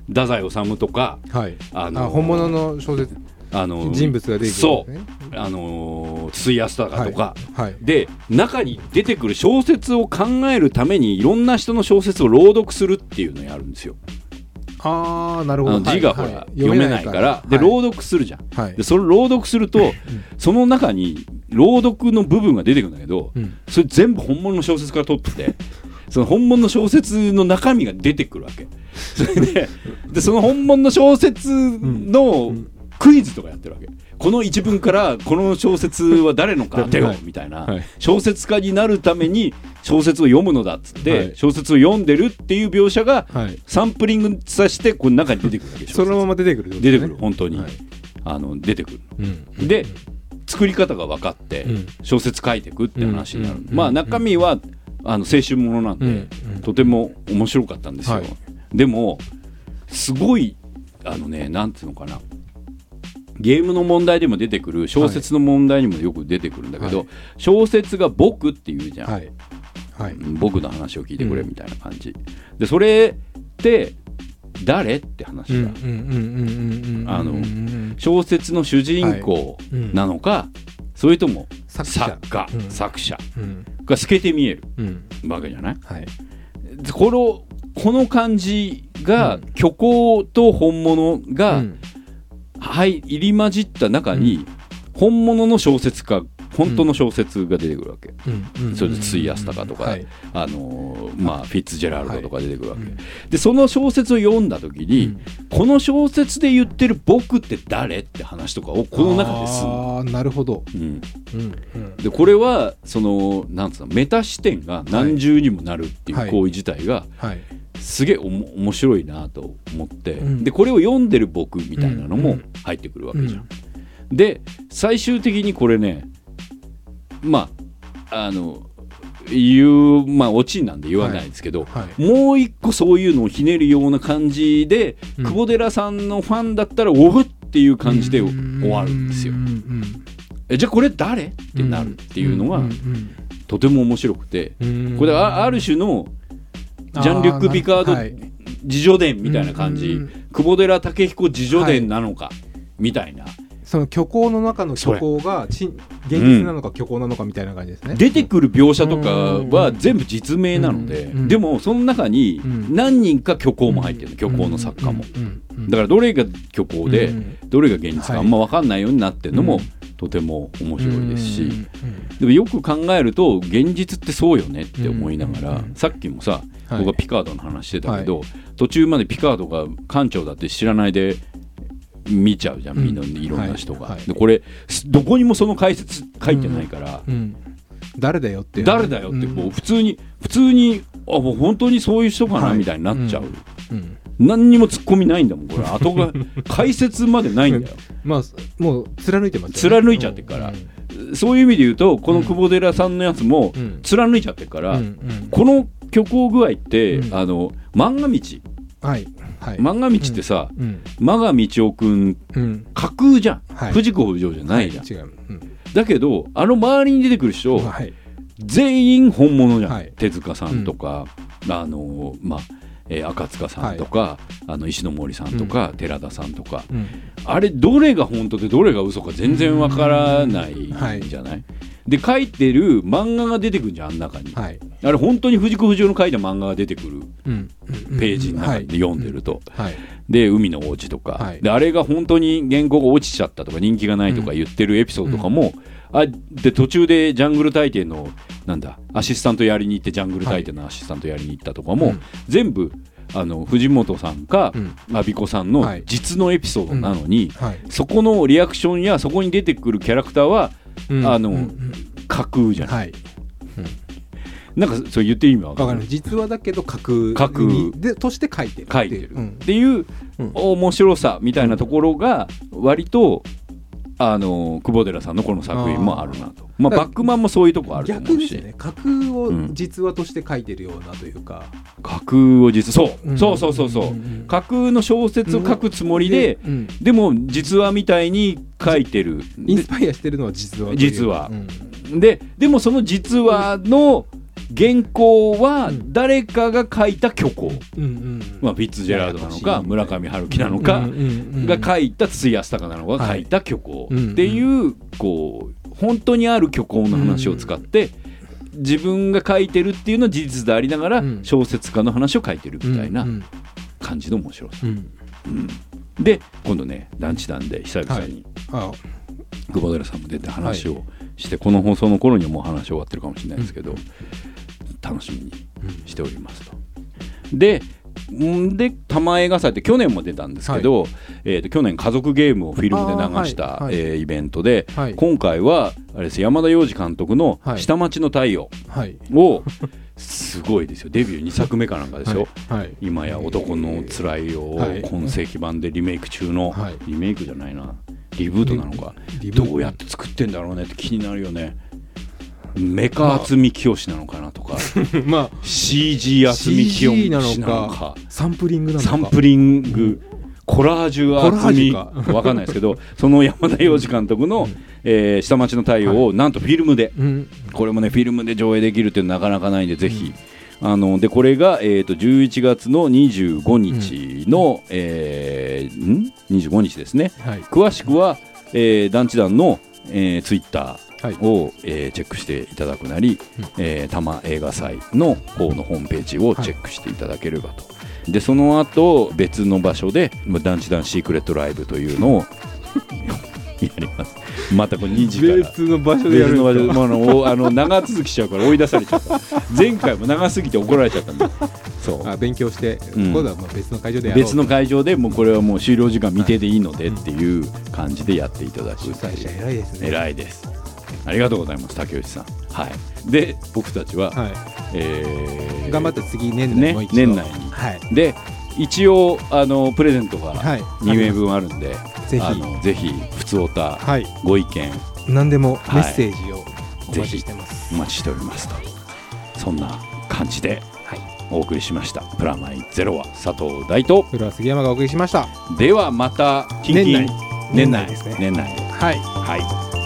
太宰治とか、はい、あのー、本物の小説あの人物が出てくる、ね、そう。あの筒井康隆とか、はい。はい、で中に出てくる小説を考えるためにいろんな人の小説を朗読するっていうのをやるんですよ。あなるほど。字がほら、はい、読めないからで朗読するじゃん、でそれ朗読すると、その中に朗読の部分が出てくるんだけど、うん、それ全部本物の小説から取ってて その本物の小説の中身が出てくるわけ。それででその本物の小説のクイズとかやってるわけこの一文からこの小説は誰のか当てよみたいな、はい。小説家になるために小説を読むのだっつって、はい。小説を読んでるっていう描写がはい。サンプリングさせてこの中に出てくるわけでしょそのまま出てくるってこと出てくる本当に、はい。あの出てくる。うん。で作り方が分かってうん。小説書いていくって話になる、うん。まあ中身はあの青春ものなんで、とても面白かったんですよ、はい。でもすごいあのねなんていうのかなゲームの問題でも出てくる小説の問題にもよく出てくるんだけど、はい。小説が「僕」って言うじゃん、はい。はい。僕の話を聞いてくれみたいな感じ、でそれって誰って話だ、あの小説の主人公なのか、それとも作家、うん作者うんが透けて見えるうんわけじゃないはいこのこの感じが、うん虚構と本物が、うんはい、入り混じった中に、本物の小説家本当の小説が出てくるわけ、うん。それで費やしたかとか、はい。あのーまあ、フィッツジェラルドとか出てくるわけ、うんでその小説を読んだ時に、うん。この小説で言ってる「僕って誰?」って話とかをこの中です。ああなるほど。うん、でこれはそのなんつうのメタ視点が何重にもなるっていうはい。行為自体がはいすげえおも面白いなと思って、うん。でこれを読んでる僕みたいなのもうん入ってくるわけじゃん。で最終的にこれねまああの言うまあオチなんで言わないですけど、はい。もう一個そういうのをひねるような感じで、うん。久保寺さんのファンだったらおふっていう感じで終わるんですよ。う。んえじゃあこれ誰？ってなるっていうのがん。とても面白くて。うん。これあある種のジャン・リュック・ピカードはい。自叙伝みたいな感じ、うん久保寺武彦自叙伝なのか、みたいなその虚構の中の虚構がち現実なのか虚構なのかみたいな感じですね。出てくる描写とかはうん。全部実名なので、うん。うん。でもその中にうん。何人か虚構も入ってるの虚構の作家も、うん。うん。だからどれが虚構で、うん。どれが現実かはい。あんま分かんないようになってるのも、うん。とても面白いですし、うん。うん。でもよく考えると現実ってそうよねって思いながら、うん。うんさっきもさ、はい。僕はピカードの話してたけど、途中までピカードが館長だって知らないで見ちゃうじゃん、うん。みんないろんな人が。はい。はい。でこれすどこにもその解説書いてないから、うん。誰だよって誰だよってこううん普通に普通にあもう本当にそういう人かな、はい。みたいになっちゃう、うん。何にも突っ込みないんだもんこれ。後が 解説までないんだよ。まあもう貫いてますよね。貫いちゃってるから。そういう意味で言うとこの久保寺さんのやつもうん。貫いちゃってるから、うん。うん。この虚構具合って、うん。あの漫画道。はいはい。漫画道ってさ、うん。間が道夫くんうん。架空じゃん、はい。藤子不二雄じゃないじゃん、だけどあの周りに出てくる人、はい。全員本物じゃん、はい。手塚さんとか、あのまあ、えー赤塚さんとか、あの石ノ森さんとか、寺田さんとか。うん。あれどれが本当でどれが嘘か全然わからないはいじゃない、で書いてる漫画が出てくるじゃんあん中に、はいあれ本当に藤子不二雄の書いた漫画が出てくるうん。ページの中で読んでると、はい。で海の王子とか、はい。であれが本当に原稿が落ちちゃったとか人気がないとか言ってるエピソードとかも、あで途中でジャングル大帝のなんだアシスタントやりに行ってジャングル大帝のアシスタントやりに行ったとかも、うん。全部あの藤本さんかうん。阿比子さんのはい。実のエピソードなのに、はい。そこのリアクションやそこに出てくるキャラクターはうん。あのうん。うん。架空じゃない、はいなんかそう言っていい意味わかる実話だけど架空架空にでとして書いてる書いてる。うん。っていううん。面白さみたいなところが割とあの久保寺さんのこの作品もあるなと。まあバックマンもそういうとこあると思うし、逆ですね。架空をうん。実話として書いてるようなというか、架空を実そう、うん。そうそうそうそう、ん架空の小説を書くつもりで、うん。でも実話みたいに書いてる。インスパイアしてるのは実話実話。うん。ででもその実話の原稿はうん。誰かが書いた虚構、うんうんまあ、フィッツジェラードなのか村上春樹なのか、が書いた筒井康隆なのが書いた虚構。っていう、こう本当にある虚構の話を使って、自分が書いてるっていうのは事実でありながら、うん。小説家の話を書いてるみたいなうん感じの面白さ、うん。うん。で今度ねランチ団で久々に。あ久保寺さんも出て話をして、この放送の頃にはもう話終わってるかもしれないですけど、楽しみにしておりますと。でんで玉映画祭って去年も出たんですけど、えー、と去年家族ゲームをフィルムで流した、はいはい。えーイベントで、はい。今回はあれです山田洋次監督のはい「下町の太陽はい」を、すごいですよ。デビュー2作目かなんかですよ、はい今や男のつらいよをはい。今世紀版でリメイク中の、はい。リメイクじゃないな。リブートなのか。どうやって作ってんだろうねって気になるよねメカ厚み清なのかなとか。まあ CG 厚み清なのなのかかサンプリングなのか。サンプリングコラージュ厚みわかんないですけど その山田洋次監督の、えー下町の太陽をなんとフィルムで、うん。これもねフィルムで上映できるっていうのなかなかないんでぜひ、あのでこれが、えー、と11月の25日の、えーん？25日ですね。はい。詳しくは、えー団地団の、えー、ツイッタはいーを、えーチェックしていただくなり、うん。えー多摩映画祭の方のホームページをチェックしていただければと、でその後別の場所でまあ団地団シークレットライブというのを やります。またこれ2時から。別の場所でやる別のあのおあの長続きしちゃうから追い出されちゃった。前回も長すぎて怒られちゃったんで。そう。あ勉強してうん。今度はまあ別の会場で別の会場でもうこれはもう終了時間未定でいいのでっていう感じでやっていただく主催者偉いですね。偉いですありがとうございます竹内さん。はい。で僕たちは、はい。えー頑張って次年内ねもう一度。年内に。はい。で一応あのプレゼントがはい。2名分あるんで、ぜひ。ぜひ普通おたはい。ご意見。何でもはい。メッセージをお待ちしてます。お待ちしておりますと。そんな感じではい。お送りしました「プラマイゼロ」は佐藤大と。それは杉山がお送りしました。ではまた近々。年内。年内ですね。年内。はい。はい